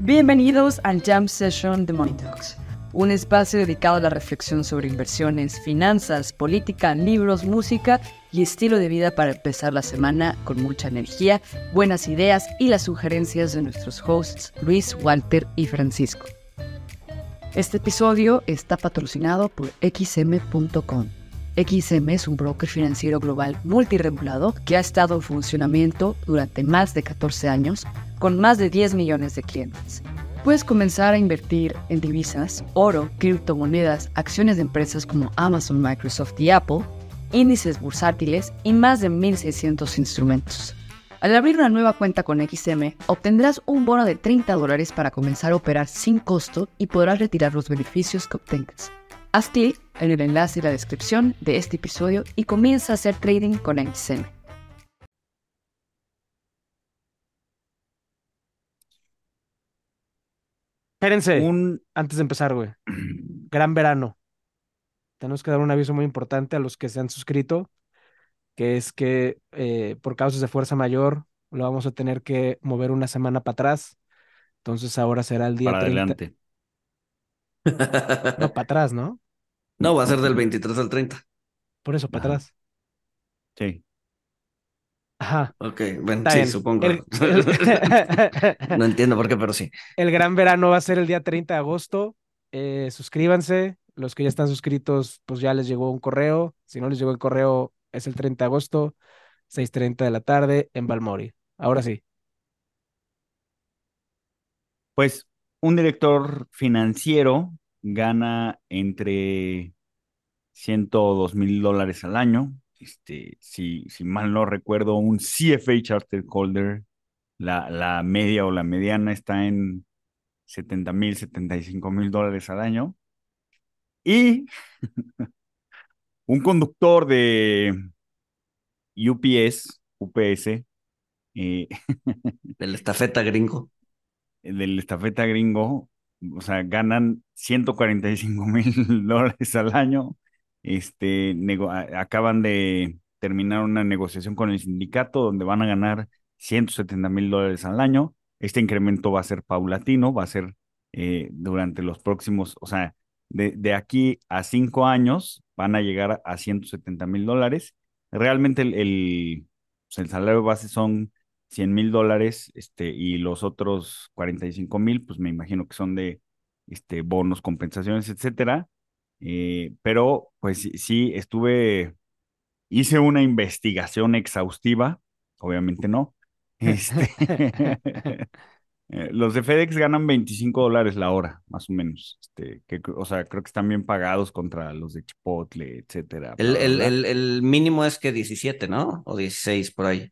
Bienvenidos al Jam Session de Money Talks, un espacio dedicado a la reflexión sobre inversiones, finanzas, política, libros, música y estilo de vida para empezar la semana con mucha energía, buenas ideas y las sugerencias de nuestros hosts Luis, Walter y Francisco. Este episodio está patrocinado por xm.com. XM es un broker financiero global multiregulado que ha estado en funcionamiento durante más de 14 años con más de 10 millones de clientes. Puedes comenzar a invertir en divisas, oro, criptomonedas, acciones de empresas como Amazon, Microsoft y Apple, índices bursátiles y más de 1.600 instrumentos. Al abrir una nueva cuenta con XM, obtendrás un bono de 30 dólares para comenzar a operar sin costo y podrás retirar los beneficios que obtengas. Haz clic en el enlace en la descripción de este episodio y comienza a hacer trading con XM. Espérense, Un, antes de empezar, güey. Gran verano. Tenemos que dar un aviso muy importante a los que se han suscrito, que es que eh, por causas de fuerza mayor lo vamos a tener que mover una semana para atrás. Entonces ahora será el día para 30. adelante. No, para atrás, ¿no? No, va a ser del 23 al 30. Por eso, para Ajá. atrás. Sí. Ajá. Ok, bueno, Está sí, bien. supongo. El, el- No entiendo por qué, pero sí. el gran verano va a ser el día 30 de agosto. Eh, suscríbanse. Los que ya están suscritos, pues ya les llegó un correo. Si no les llegó el correo, es el 30 de agosto, 6:30 de la tarde en Balmori. Ahora sí. Pues un director financiero gana entre 102 mil dólares al año. Este, si, si mal no recuerdo, un CFA Charter Holder, la, la media o la mediana está en 70 mil, 75 mil dólares al año. Y un conductor de UPS, UPS, eh, El estafeta gringo. del estafeta gringo, o sea, ganan 145 mil dólares al año. Este, acaban de terminar una negociación con el sindicato donde van a ganar 170 mil dólares al año. Este incremento va a ser paulatino, va a ser eh, durante los próximos, o sea, de, de aquí a cinco años van a llegar a 170 mil dólares. Realmente el, el, pues, el salario base son 100 mil dólares, este, y los otros 45 mil, pues me imagino que son de este, bonos, compensaciones, etcétera. Eh, pero, pues sí, estuve, hice una investigación exhaustiva, obviamente no. Este, eh, los de FedEx ganan 25 dólares la hora, más o menos. Este, que, o sea, creo que están bien pagados contra los de Chipotle, etcétera. El, el, el mínimo es que 17, ¿no? O 16 por ahí.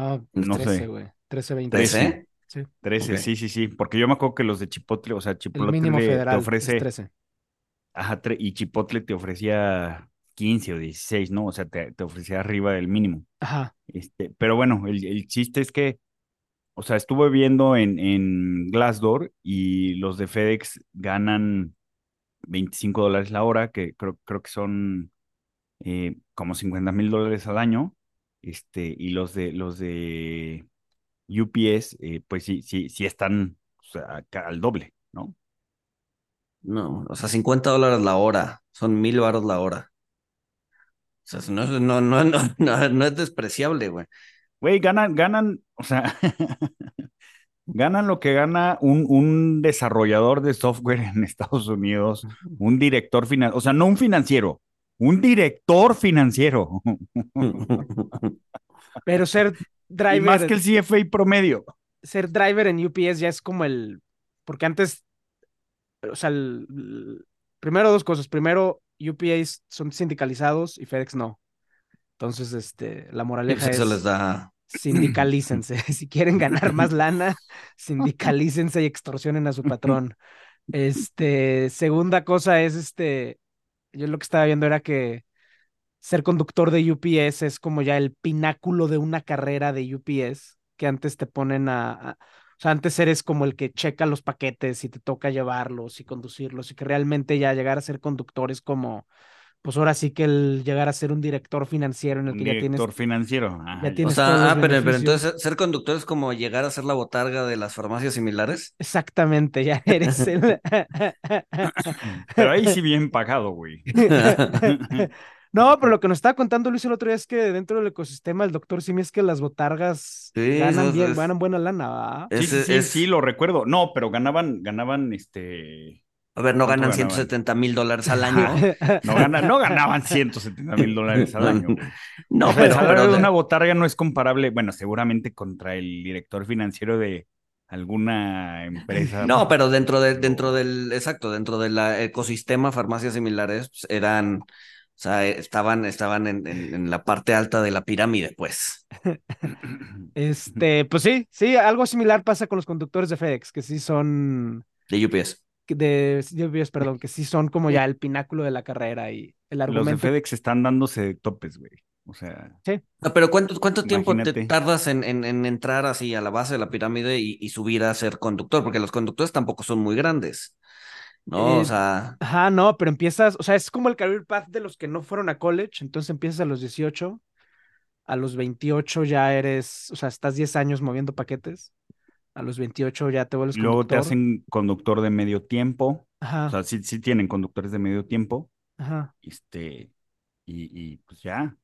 No, No 13, sé. güey. 13, 20. 13. Sí. 13, Ok. sí, sí, sí, porque yo me acuerdo que los de Chipotle, o sea, El Chipotle te ofrece, es 13. ajá, tre- y Chipotle te ofrecía 15 o 16, ¿no? O sea, te, te ofrecía arriba del mínimo. Ajá. Este, pero bueno, el, el chiste es que, o sea, estuve viendo en, en Glassdoor y los de FedEx ganan 25 dólares la hora, que creo, creo que son eh, como 50 mil dólares al año. Este, y los de los de UPS, eh, pues sí, sí, sí están o sea, acá al doble, ¿no? No, o sea, 50 dólares la hora. Son mil baros la hora. O sea, no, es- no, no, no, no, no es despreciable, güey. Güey, ganan, ganan, o sea, ganan lo que gana un, un desarrollador de software en Estados Unidos, un director financiero, o sea, no un financiero, un director financiero, Pero ser y driver, más que el CFA promedio. ser driver en UPS ya es como el. Porque antes. O sea, el- el- primero dos cosas. Primero, UPS son sindicalizados y FedEx no. Entonces, este, la moraleja pues eso es les da. sindicalícense. Si quieren ganar más lana, sindicalícense y extorsionen a su patrón. Este, segunda cosa es este, yo lo que estaba viendo era que ser conductor de UPS es como ya el pináculo de una carrera de UPS, que antes te ponen a, o sea, antes eres como el que checa los paquetes y te toca llevarlos y conducirlos, y que realmente ya llegar a ser conductor es como, pues ahora sí que el llegar a ser un director financiero en el que ya tienes, director financiero. ya tienes O sea, todos los ah, pero, pero entonces ser conductor es como llegar a ser la botarga de las farmacias similares. Exactamente, ya eres el... Pero ahí sí bien pagado, güey. No, pero lo que nos estaba contando Luis el otro día es que dentro del ecosistema del doctor Simi es que las botargas Sí, ganan bien, es- ganan buena lana, ¿va? Sí, sí, Ese sí, es- sí, lo recuerdo. No, pero ganaban, ganaban, este, A ver, no ¿Cuánto ganan ganaban? 170 mil dólares al año. no, gana- no ganaban 170 mil dólares al año. No, O sea, pero, el salario pero de de- una botarga no es comparable, bueno, seguramente contra el director financiero de alguna empresa. no, pero dentro de, dentro del, exacto, dentro del ecosistema farmacias similares, pues, eran, o sea, estaban, estaban en, en- en la parte alta de la pirámide, pues. Este, pues sí, sí, algo similar pasa con los conductores de FedEx, que sí son, De UPS. De, UPS, perdón, que sí son como ya el pináculo de la carrera y el Los de argumento. FedEx están dándose topes, güey. O sea, Ah, Pero ¿cuánto, cuánto tiempo te tardas en, en, en entrar así a la base de la pirámide y, y subir a ser conductor? Porque los conductores tampoco son muy grandes. ¿No? Eh, o sea, Ajá, no, pero empiezas, o sea, es como el career path de los que no fueron a college, entonces empiezas a los 18, a los 28 ya eres, o sea, estás 10 años moviendo paquetes, a los 28 ya te vuelves luego te hacen conductor de medio tiempo. Ajá, O sea, sí, sí tienen conductores de medio tiempo. ajá, Este, y, y pues ya.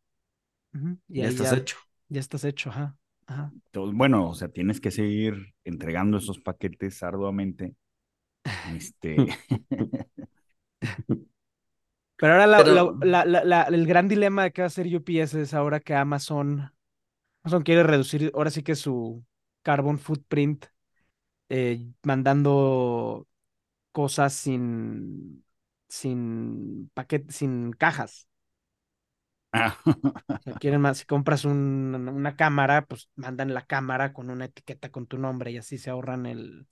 y ya estás hecho. Ya estás hecho, ajá, ajá. Entonces, bueno, o sea, tienes que seguir entregando esos paquetes arduamente. Este, Pero ahora la- Pero- la- la- el gran dilema qué va a hacer UPS es ahora que Amazon, Amazon quiere reducir, ahora sí que su carbon footprint, eh, mandando cosas sin, sin paquetes, sin cajas. ah, O sea, quieren más, si compras un- una cámara, pues mandan la cámara con una etiqueta con tu nombre y así se ahorran el,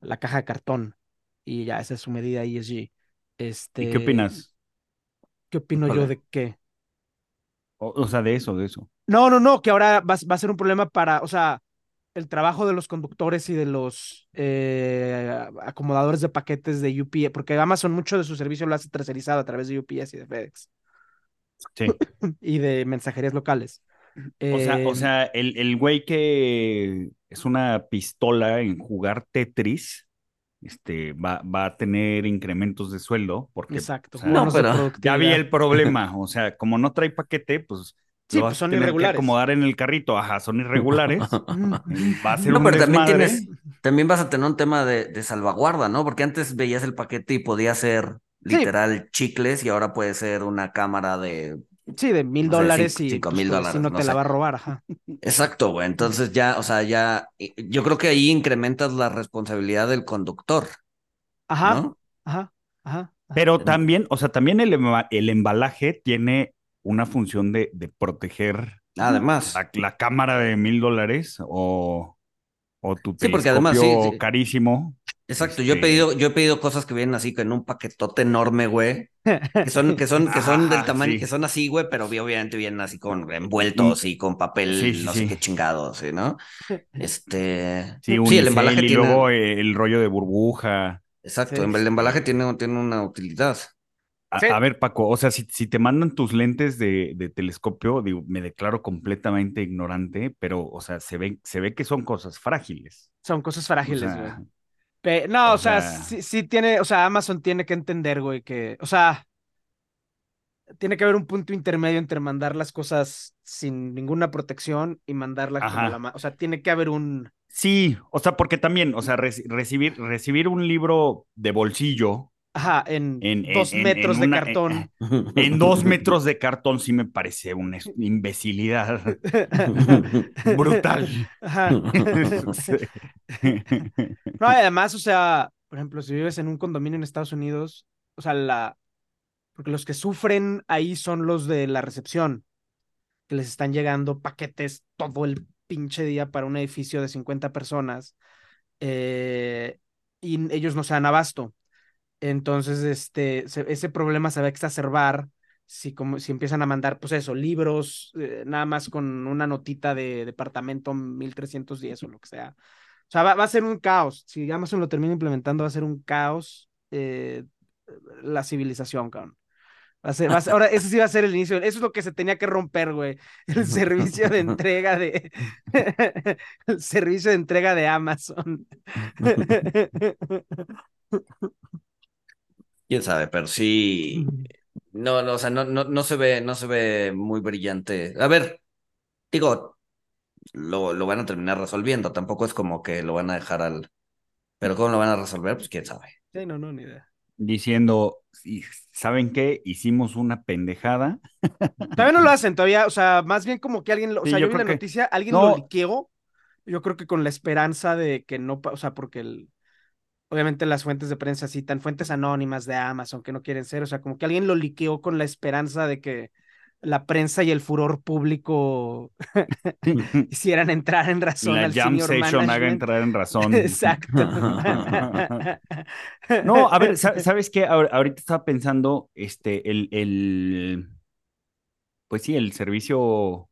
la caja de cartón. Y ya, esa es su medida ESG. Este, ¿Y qué opinas? ¿Qué opino yo de qué? O, o sea, de eso, de eso. No, no, no, que ahora va, va a ser un problema para, o sea, el trabajo de los conductores y de los eh, acomodadores de paquetes de UPS, porque Amazon mucho de su servicio lo hace tercerizado a través de UPS y de FedEx Sí. y de mensajerías locales. O sea, o Eh, sea, el, el güey que es una pistola en jugar Tetris, este, va, va a tener incrementos de sueldo, porque exacto. o sea, No, pero- ya vi el problema. O sea, como no trae paquete, pues Sí, pues vas son a tener que irregulares. acomodar en el carrito. Ajá, son irregulares. Va a ser No, un pero también tienes, también vas a tener un tema de, de salvaguarda, ¿no? Porque antes veías el paquete y podía ser Sí. literal chicles y ahora puede ser una cámara de... Sí, de mil dólares y cinco pues, mil dólares, vecino no te la sé. va a robar, ajá. Exacto, güey. Entonces ya, o sea, ya, y- yo creo que ahí incrementas la responsabilidad del conductor, Ajá, ¿no? ajá, ajá. Pero también, o sea, también el embalaje tiene una función de, de proteger Además. la, la cámara de mil dólares o, o tu Sí, porque además, sí, telescopio sí. carísimo. Exacto, yo he Este- pedido, yo he pedido cosas que vienen así, que en un paquetote enorme, güey, que son, que son, que son del Ajá, tamaño, sí. que son así, güey, pero obviamente vienen así con envueltos y con papel, Sí, sí, no sí. sé qué chingados, ¿sí, ¿no? Este, Sí, sí, el embalaje y tiene, luego eh, el rollo de burbuja. exacto, Sí. el embalaje tiene, tiene una utilidad. A, Sí. a ver, Paco, o sea, si, si te mandan tus lentes de, de telescopio, digo, me declaro completamente ignorante, pero, o sea, se ve, se ve que son cosas frágiles. Son cosas frágiles, güey. No, o, o sea, sea- sí, sí tiene, o sea, Amazon tiene que entender, güey, que, o sea, tiene que haber un punto intermedio entre mandar las cosas sin ninguna protección y mandarla Ajá. la, ma- o sea, tiene que haber un, sí, o sea, porque también, o sea, reci- recibir, recibir un libro de bolsillo ajá, en, dos en- metros en de una- cartón. en dos metros de cartón sí me parece una imbecilidad brutal. Ajá. No, y además, o sea, por ejemplo, si vives en un condominio en Estados Unidos, o sea, la, porque los que sufren ahí son los de la recepción, que les están llegando paquetes todo el pinche día para un edificio de 50 personas, eh, y ellos no se dan abasto. Entonces, este, se- ese problema se va a exacerbar si, como, si empiezan a mandar, pues eso, libros, eh, nada más con una notita de departamento 1310 o lo que sea. O sea, va, va a ser un caos. Si Amazon lo termina implementando, va a ser un caos eh, la civilización, cabrón. Va a ser, va a ser- ahora, ese sí va a ser el inicio. Eso es lo que se tenía que romper, güey. El servicio de entrega de. el servicio de entrega de Amazon. Quién sabe, pero sí. No, no, o sea, no, no, no se ve, no se ve muy brillante. A ver, digo, lo, lo van a terminar resolviendo. Tampoco es como que lo van a dejar al. Pero cómo lo van a resolver, pues quién sabe. Sí, no, no, ni idea. Diciendo, "Sí, ¿saben qué? Hicimos una pendejada. Todavía no lo hacen, todavía, o sea, más bien como que alguien, lo- o Sí, sea, yo yo vi la que- noticia, alguien No. lo liqueó, yo creo que con la esperanza de que no, o sea, porque el, obviamente las fuentes de prensa citan fuentes anónimas de Amazon que no quieren ser, o sea, como que alguien lo liqueó con la esperanza de que la prensa y el furor público hicieran entrar en razón La al jam senior session haga entrar en razón. Exacto. No, a ver, sa- ¿sabes qué? Ahor- Ahorita estaba pensando, este, el, el, pues sí, el servicio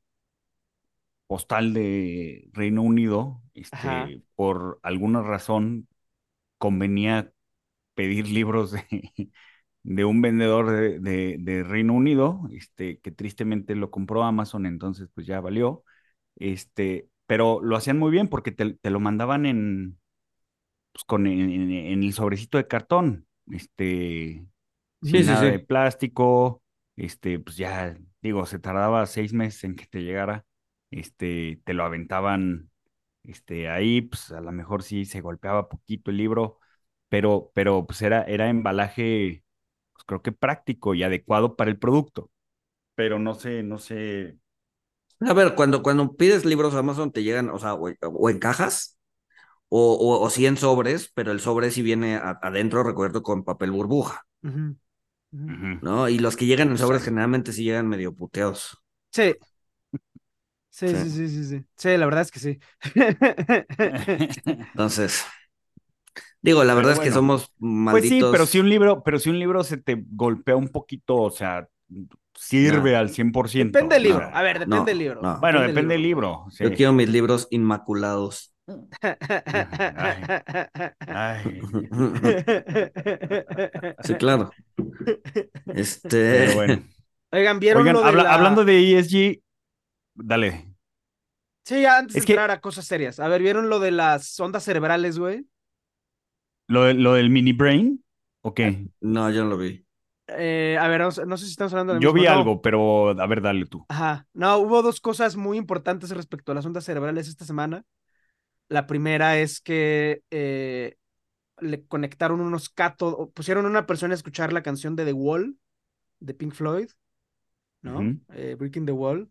postal de Reino Unido, Ajá. este, por alguna razón convenía pedir libros de, de un vendedor de, de- de Reino Unido, este, que tristemente lo compró Amazon, entonces pues ya valió, este, pero lo hacían muy bien porque te, te lo mandaban en, pues con en, el sobrecito de cartón, este, Sí, sin sí, nada sí. de plástico, este, pues ya, digo, se tardaba seis meses en que te llegara, este, te lo aventaban, este, ahí, pues a lo mejor sí se golpeaba poquito el libro, pero, pero pues era, era embalaje, pues creo que práctico y adecuado para el producto, pero no sé, no sé, A ver, cuando, cuando pides libros a Amazon te llegan, o sea, o, o en cajas o, o, o sí en sobres, pero el sobre sí viene a- adentro, recuerdo, con papel burbuja. ¿no? Y los que llegan en sobres generalmente sí llegan medio puteados. Sí. Sí, Sí. sí, sí, sí, sí. La verdad es que sí. Entonces, digo, la Pero verdad es que somos Pues sí, malditos. pero si un libro, pero si un libro se te golpea un poquito, o sea, sirve No. al 100%. Depende del libro. A ver, depende no, del libro. no. Bueno, depende del libro. sí. Yo quiero mis libros inmaculados. Ay, Sí, claro. pero Este. bueno. Oigan, ¿vieron Oigan, lo de habla- la- hablando de ESG, dale. Sí, antes Es de que- entrar a cosas serias. A ver, ¿vieron lo de las ondas cerebrales, güey? ¿Lo, de- lo del mini brain? ¿O qué? No, yo no lo vi. Eh, a ver, no, sé no sé si estamos hablando de Yo vi algo, pero a ver, dale tú. Ajá. No, hubo dos cosas muy importantes respecto a las ondas cerebrales esta semana. La primera es que eh, le conectaron unos cátodos, pusieron a una persona a escuchar la canción de The Wall, de Pink Floyd, ¿no? Eh, Breaking the Wall.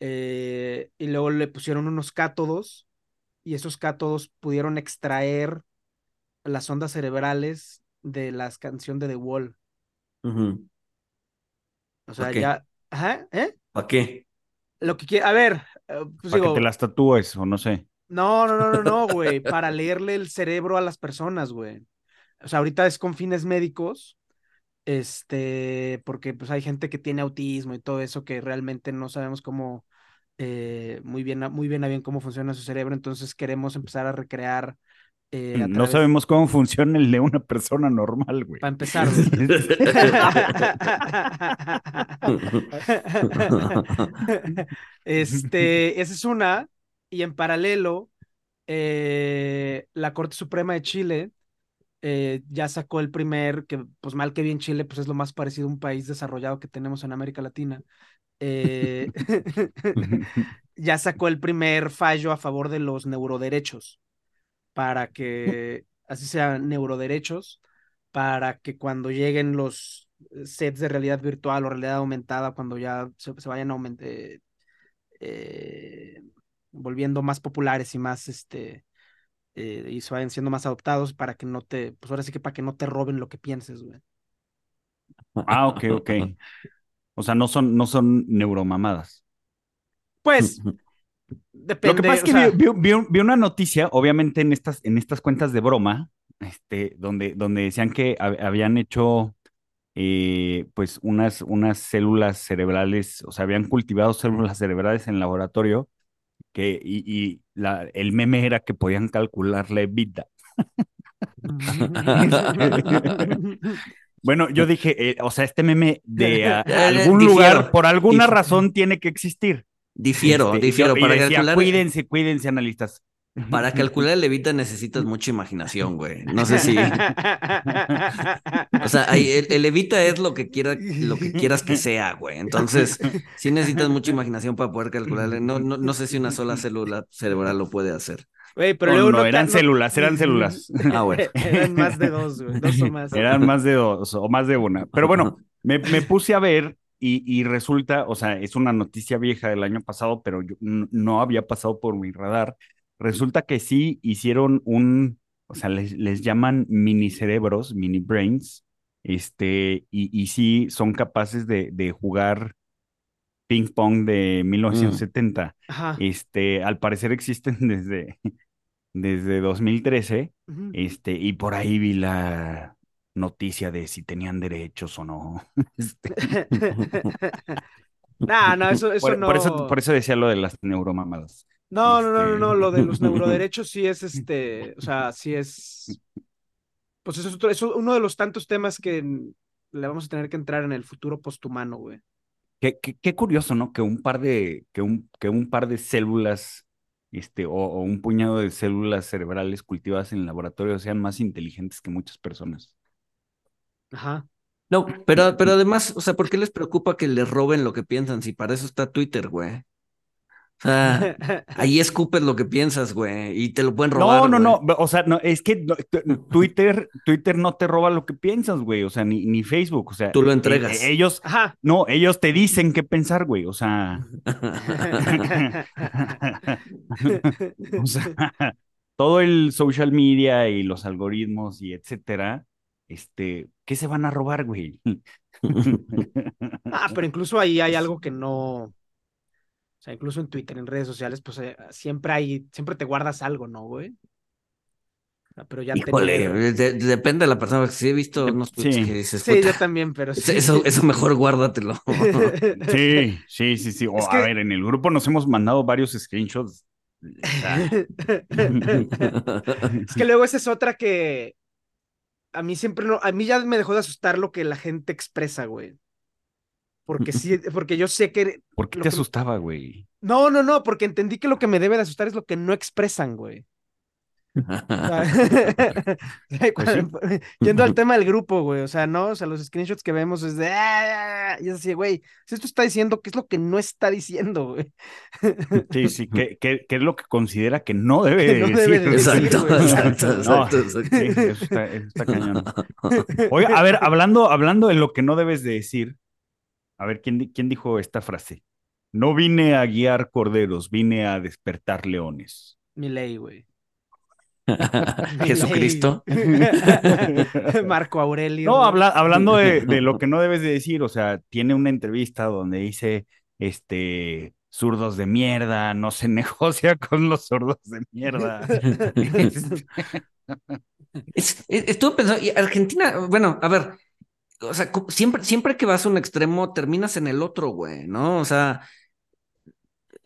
Eh, y luego le pusieron unos cátodos y esos cátodos pudieron extraer las ondas cerebrales de la canción de The Wall. O sea, ya... Ajá, ¿eh? ¿Para qué? Lo que quiere... A ver, eh, pues Para digo... que te las tatúes, o no sé. No, no, no, no, no, güey, para leerle el cerebro a las personas, güey. O sea, ahorita es con fines médicos, este, porque pues hay gente que tiene autismo y todo eso que realmente no sabemos cómo, eh, muy bien, muy bien a bien cómo funciona su cerebro, entonces queremos empezar a recrear. eh, a No través- sabemos cómo funciona el de una persona normal, güey. Para empezar, güey. Este, esa es una, y en paralelo, eh, la Corte Suprema de Chile eh, ya sacó el primer, que pues mal que bien Chile, pues es lo más parecido a un país desarrollado que tenemos en América Latina. Eh, ya sacó el primer fallo a favor de los neuroderechos, para que, así sean neuroderechos, para que cuando lleguen los sets de realidad virtual o realidad aumentada, cuando ya se, se vayan eh, eh, volviendo más populares y más, este, eh, y se vayan siendo más adoptados para que no te, pues ahora sí que para que no te roben lo que pienses, güey. Ah, ok, ok. O sea, no son, no son neuromamadas. Pues, depende. Lo que pasa es que sea, vi, vi- vi- vi una noticia, obviamente en estas, en estas cuentas de broma, este, donde, donde decían que hab- habían hecho eh, pues unas, unas células cerebrales, o sea, habían cultivado células cerebrales en laboratorio, que, y, y la, el meme era que podían calcular la vida. Bueno, yo dije, eh, o sea, este meme de a- algún difiero, lugar, por alguna difiero. razón, tiene que existir. Difiero, Este, difiero. yo- Para decía, calcular, cuídense, cuídense, analistas. para calcular el Levita necesitas mucha imaginación, güey. No sé si. O sea, el, el Levita es lo que quiera, lo que quieras que sea, güey. Entonces, sí necesitas mucha imaginación para poder calcularle. No, no, no sé si una sola célula cerebral lo puede hacer. Güey, pero No, luego no, no te- eran no- células, eran células. Ah, bueno. Eran más de dos, güey. Dos o más. Eran más de dos o más de una. Pero bueno, me, me puse a ver y, y resulta, o sea, es una noticia vieja del año pasado, pero yo no había pasado por mi radar. Resulta que sí hicieron un, o sea, les, les llaman mini cerebros, mini brains, este, y, y sí son capaces de, de jugar ping pong de 1970. Ajá. Este, al parecer existen desde, desde 2013. Ujú. Este, y por ahí vi la noticia de si tenían derechos o no. Este, Nah, no, eso, eso por, no. por eso, por eso decía lo de las neuromamadas. No, no, no, no, Este- no, lo de los neuroderechos sí es este, o sea, sí es. Pues eso es otro, eso es uno de los tantos temas que le vamos a tener que entrar en el futuro posthumano, güey. Qué, qué, qué curioso, ¿no? Que un par de, que un, que un par de células, este, o, un puñado de células cerebrales cultivadas en el laboratorio sean más inteligentes que muchas personas. Ajá. No, pero, pero además, o sea, ¿por qué les preocupa que les roben lo que piensan si para eso está Twitter, güey? O sea, ahí escupes lo que piensas, güey, y te lo pueden robar. No, no, güey. no, o sea, no, es que Twitter, Twitter no te roba lo que piensas, güey, o sea, ni, ni Facebook, o sea, Tú lo eh, entregas. eh, ellos, Ajá. no, ellos te dicen qué pensar, güey, o sea, o sea, todo el social media y los algoritmos y etcétera, este, ¿qué se van a robar, güey? Ah, pero incluso ahí hay algo que no. Sea, incluso en Twitter, en redes sociales, pues eh, siempre hay, siempre te guardas algo, ¿no, güey? Pero ya Híjole, de- depende de la persona, porque sí he visto unos tweets Sí. que dices, Sí, yo "Puta, también, pero sí. eso, eso mejor guárdatelo. Sí, sí, sí, sí, o Es a que- ver, en el grupo nos hemos mandado varios screenshots. Es que luego esa es otra que a mí siempre no, a mí ya me dejó de asustar lo que la gente expresa, güey. Porque sí, porque yo sé que, ¿Por qué te que- asustaba, güey? no, no, no, porque entendí que lo que me debe de asustar es lo que no expresan, güey. Cuando- Yendo al tema del grupo, güey, o sea, no, o sea, los screenshots que vemos es de, "Ah", y es así, güey, si esto está diciendo, ¿qué es lo que no está diciendo, güey? Sí, sí, ¿qué, qué, qué es lo que considera que no debe Que no decir? debe de decir, Exacto, güey. exacto, No, exacto, exacto. sí, eso está, eso está cañón. Oiga, a ver, hablando, hablando de lo que no debes de decir, a ver, ¿quién, quién dijo esta frase? No vine a guiar corderos, vine a despertar leones. Mi ley, güey. Jesucristo. Marco Aurelio. No, habla- hablando de, de lo que no debes de decir, o sea, tiene una entrevista donde dice, este, zurdos de mierda, no se negocia con los zurdos de mierda. Es- es- estuve pensando, y Argentina, bueno, a ver, o sea, siempre, siempre que vas a un extremo, terminas en el otro, güey, ¿no? O sea,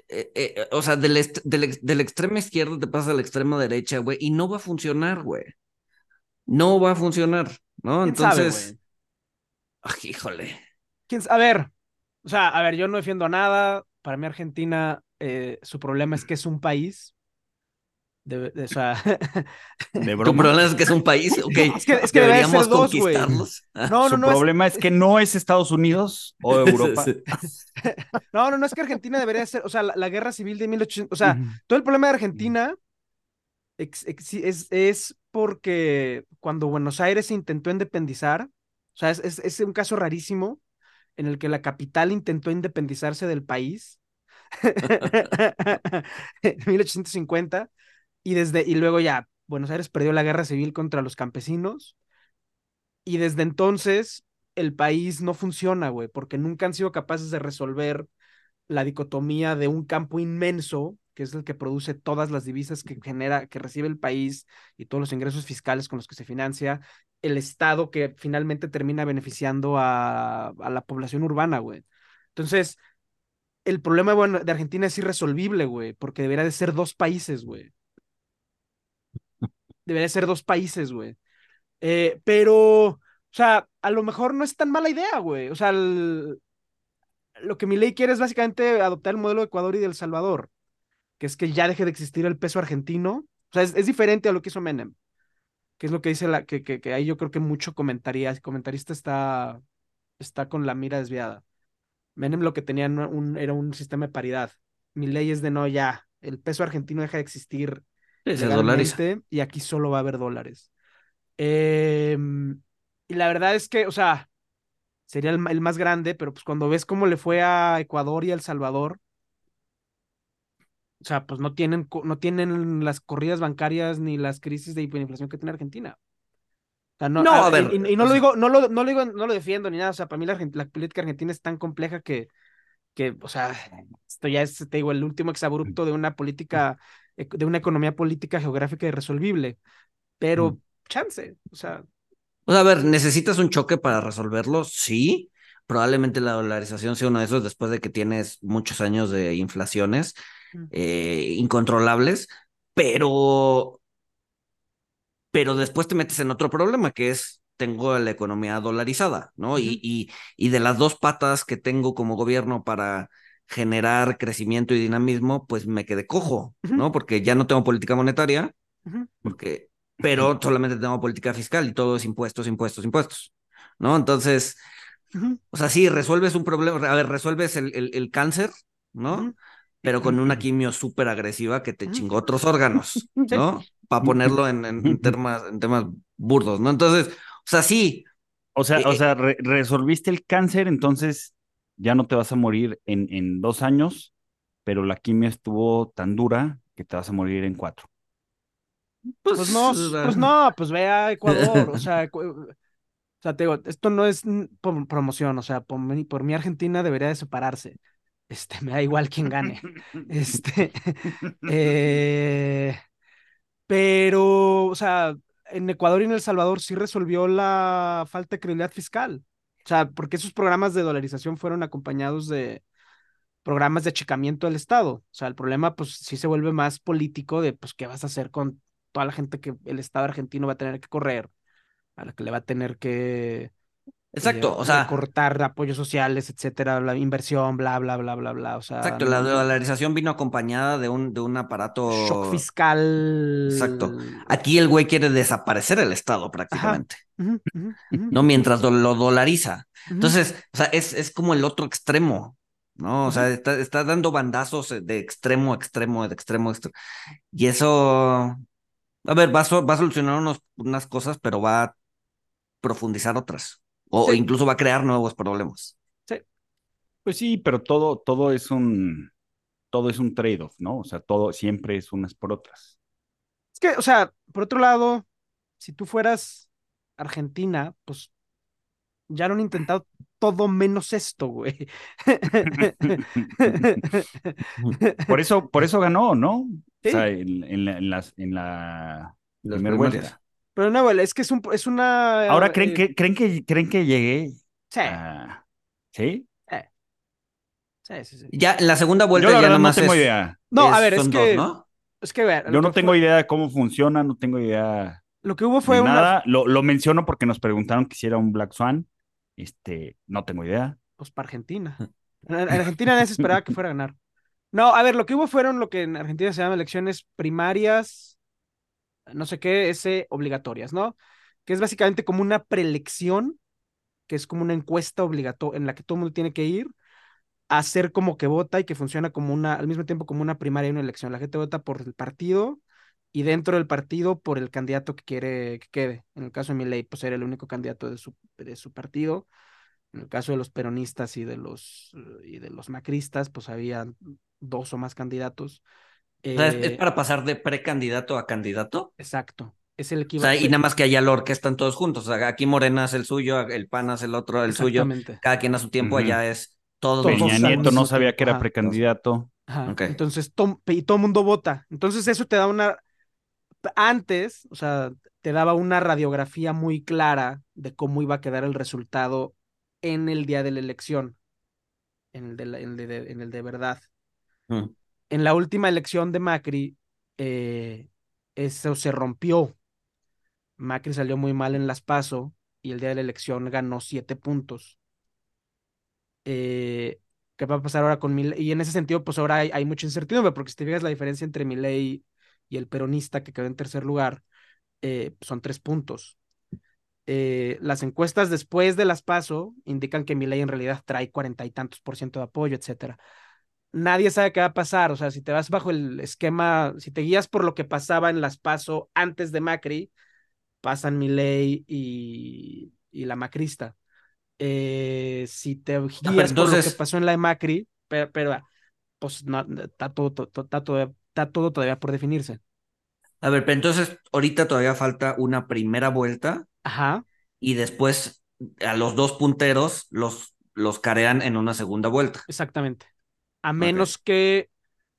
eh, eh, o sea, del, del, ex- de la extrema izquierda te pasas a la extrema derecha, güey, y no va a funcionar, güey. No va a funcionar, ¿no? ¿Quién sabe, Entonces, ay, híjole. ¿Quién s- A ver, o sea, a ver, yo no defiendo a nada. Para mí Argentina, eh, su problema es que es un país. De, de- o sea, de Tu problema es que es un país, ok. Es que- es que debería deberíamos ser dos, güey. conquistarlos. no, no, Su no, es, problema es que no es Estados Unidos o Europa. no, no, no es que Argentina debería ser, o sea, la, la guerra civil de 1800, o sea, todo el problema de Argentina ex- ex- es, es porque cuando Buenos Aires se intentó independizar, o sea, es, es, es un caso rarísimo en el que la capital intentó independizarse del país en 1850 y desde y luego ya Buenos Aires perdió la guerra civil contra los campesinos y desde entonces el país no funciona, güey, porque nunca han sido capaces de resolver la dicotomía de un campo inmenso, que es el que produce todas las divisas que genera, que recibe el país y todos los ingresos fiscales con los que se financia, el Estado que finalmente termina beneficiando a, a la población urbana, güey. Entonces, el problema bueno, de Argentina es irresolvible, güey, porque debería de ser dos países, güey. Debería ser dos países, güey. Eh, pero, o sea, a lo mejor no es tan mala idea, güey. O sea, lo que mi ley quiere es básicamente adoptar el modelo de Ecuador y de El Salvador, que es que ya deje de existir el peso argentino. O sea, es, diferente a lo que hizo Menem, que es lo que dice la, que, que, que ahí yo creo que mucho comentaría, comentarista está, está con la mira desviada. Menem lo que tenía era un sistema de paridad. Mi ley es de no, ya, el peso argentino deja de existir se dolariza. y aquí solo va a haber dólares. Em, y la verdad es que, o sea, sería el, más grande, pero pues cuando ves cómo le fue a Ecuador y a El Salvador, o sea, pues no tienen, no tienen las corridas bancarias ni las crisis de hiperinflación que tiene Argentina. O sea, no, No, a- a ver, y, y no lo sea- digo, no lo, no lo digo, no lo defiendo ni nada. O sea, para mí la, política argentina es tan compleja que, que, o sea, esto ya es, te digo, el último exabrupto de una política, ec- de una economía política geográfica irresolvible. Pero, chance, o sea, O sea, a ver, ¿necesitas un choque para resolverlo? Sí. Probablemente la dolarización sea uno de esos después de que tienes muchos años de inflaciones Mm. eh, incontrolables, pero, pero después te metes en otro problema que es, tengo la economía dolarizada, ¿no? Y, y, y de las dos patas que tengo como gobierno para generar crecimiento y dinamismo, pues me quedé cojo, Ujú. ¿no? Porque ya no tengo política monetaria, ujú, porque, pero solamente tengo política fiscal y todo es impuestos, impuestos, impuestos, ¿no? Entonces, ujú, o sea, sí, resuelves un problema, a ver, resuelves el, el, el cáncer, ¿no? Pero con una quimio súper agresiva que te chingó otros órganos, ¿no? Para ponerlo en, en, en temas, en temas burdos, ¿no? Entonces, o sea, sí, O sea, o Eh, sea, re- resolviste el cáncer, entonces ya no te vas a morir en, en dos años, pero la quimio estuvo tan dura que te vas a morir en cuatro. pues, Pues no, pues no, pues ve a Ecuador, o sea, o sea, te digo, esto no es por promoción, o sea, por mí, por mí Argentina debería de separarse. Este, me da igual quién gane. Este, eh, pero, o sea, en Ecuador y en El Salvador sí resolvió la falta de credibilidad fiscal. O sea, porque esos programas de dolarización fueron acompañados de programas de achicamiento del Estado. O sea, el problema, pues, sí se vuelve más político de, pues, ¿qué vas a hacer con toda la gente que el Estado argentino va a tener que correr? A la que le va a tener que Exacto, o sea, cortar apoyos sociales, etcétera, la inversión, bla, bla, bla, bla, bla. O sea, exacto, no- la dolarización vino acompañada de un, de un aparato. shock fiscal. Exacto. Aquí el güey quiere desaparecer el Estado prácticamente, ¿no? Mientras do- lo dolariza. Entonces, o sea, es, es como el otro extremo, ¿no? O sea, está, está dando bandazos de extremo a extremo, de extremo a extremo. Y eso, a ver, va a, va a solucionar unos, unas cosas, pero va a profundizar otras. O, o Sí. incluso va a crear nuevos problemas. Pues sí, pero todo, todo es un, todo es un trade-off, ¿no? O sea, todo siempre es unas por otras. Es que, o sea, por otro lado, si tú fueras Argentina, pues ya lo han intentado todo menos esto, güey. Por eso, por eso ganó, ¿no? O Sí. sea, en, en la, en las- en la Las primera vuelta. Pero no, güey, es que es, un, es una... Ahora creen eh, que, creen que, creen que llegué Sí, a... ¿Sí? sí, sí, sí. Ya en la segunda vuelta Yo la ya verdad nada no más tengo es- idea. No, a ver, es que... dos, ¿no? Es que, a ver, Yo no que tengo fue- idea de cómo funciona, no tengo idea Lo que hubo fue una... nada. Lo, lo menciono porque nos preguntaron que si era un Black Swan. Este, no tengo idea. Pues para Argentina. En en Argentina nadie se esperaba que fuera a ganar. No, a ver, lo que hubo fueron lo que en Argentina se llama elecciones primarias, no sé qué, ese obligatorias, ¿no? Que es básicamente como una preelección, que es como una encuesta obligatoria en la que todo el mundo tiene que ir a hacer como que vota y que funciona como una, al mismo tiempo como una primaria y una elección. La gente vota por el partido y dentro del partido por el candidato que quiere que quede. En el caso de Milei, pues era el único candidato de su, de su partido. En el caso de los peronistas y de los, y de los macristas, pues había dos o más candidatos. O sea, es, es Eh, para pasar de precandidato a candidato. Exacto. Es el O equivalente. sea, y nada más que allá lo orquestan todos juntos. O sea, aquí Morena hace el suyo, el PAN hace el otro, el suyo. Exactamente. Cada quien a su tiempo, allá es todos. Todos Peña Nieto no sabía que era ajá. precandidato. Ajá. Entonces, tom- y todo el mundo vota. Entonces, eso te da una. Antes, o sea, te daba una radiografía muy clara de cómo iba a quedar el resultado en el día de la elección, en el de, la- en el de, en el de verdad. Mm. En la última elección de Macri, eh, eso se rompió. Macri salió muy mal en las PASO y el día de la elección ganó siete puntos. Eh, ¿Qué va a pasar ahora con Milei? Y en ese sentido, pues ahora hay, mucha incertidumbre, porque si te fijas la diferencia entre Milei y el peronista que quedó en tercer lugar, eh, son tres puntos. Las encuestas después de las PASO indican que Milei en realidad trae cuarenta y tantos por ciento de apoyo, etcétera. Nadie sabe qué va a pasar, o sea, si te vas bajo el esquema, si te guías por lo que pasaba en las PASO antes de Macri, pasan Milei y, y la Macrista. Eh, si te guías entonces... por lo que pasó en la de Macri, pero, pero pues no, está, todo, todo, está, todo, está todo todavía por definirse. A ver, pero entonces ahorita todavía falta una primera vuelta. Ajá. Y después a los dos punteros los, los carean en una segunda vuelta. Exactamente. A menos okay. que.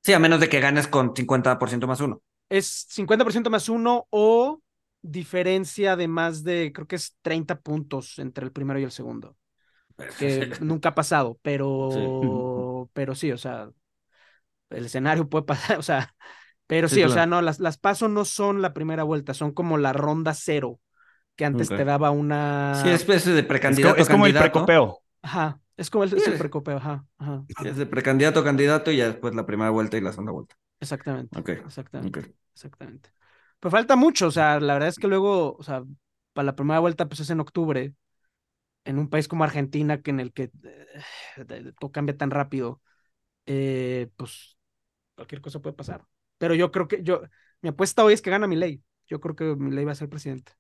Sí, a menos de que ganes con 50% más uno. Es 50% más uno o diferencia de más de, creo que es 30 puntos entre el primero y el segundo. Que nunca ha pasado, pero, sí. pero sí, o sea, el escenario puede pasar, o sea, pero sí, sí claro. o sea, no, las, las pasos no son la primera vuelta, son como la ronda cero, que antes okay. te daba una... Sí, especie de precandidato. Es como, es como el precopeo. Ajá, es como el, sí, precopeo, ajá, ajá. Es de precandidato a candidato y ya después la primera vuelta y la segunda vuelta. Exactamente. Okay. Exactamente. Okay. Exactamente. Pero falta mucho, o sea, la verdad es que luego, o sea, para la primera vuelta, pues es en octubre, en un país como Argentina, que en el que eh, todo cambia tan rápido, eh, pues cualquier cosa puede pasar. Pero yo creo que, yo, mi apuesta hoy es que gana mi ley. Yo creo que mi ley va a ser presidente.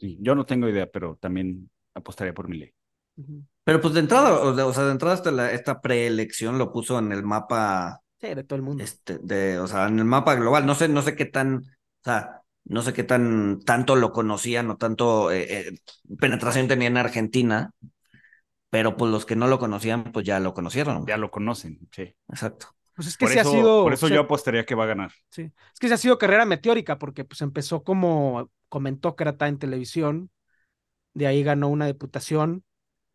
Sí, yo no tengo idea, pero también apostaría por mi ley. Uh -huh. Pero pues de entrada, o, sea, de entrada hasta la, esta preelección lo puso en el mapa. Sí, de todo el mundo. Este, de, o sea, en el mapa global. No sé, no sé qué tan, o sea, no sé qué tan tanto lo conocían o tanto eh, eh, penetración tenía en Argentina, pero pues los que no lo conocían, pues ya lo conocieron. Ya lo conocen, sí. Exacto. Pues es que por se eso, ha sido. Por eso o sea, yo apostaría que va a ganar. Sí. Es que se ha sido carrera meteórica, porque pues empezó como comentócrata en televisión, de ahí ganó una diputación.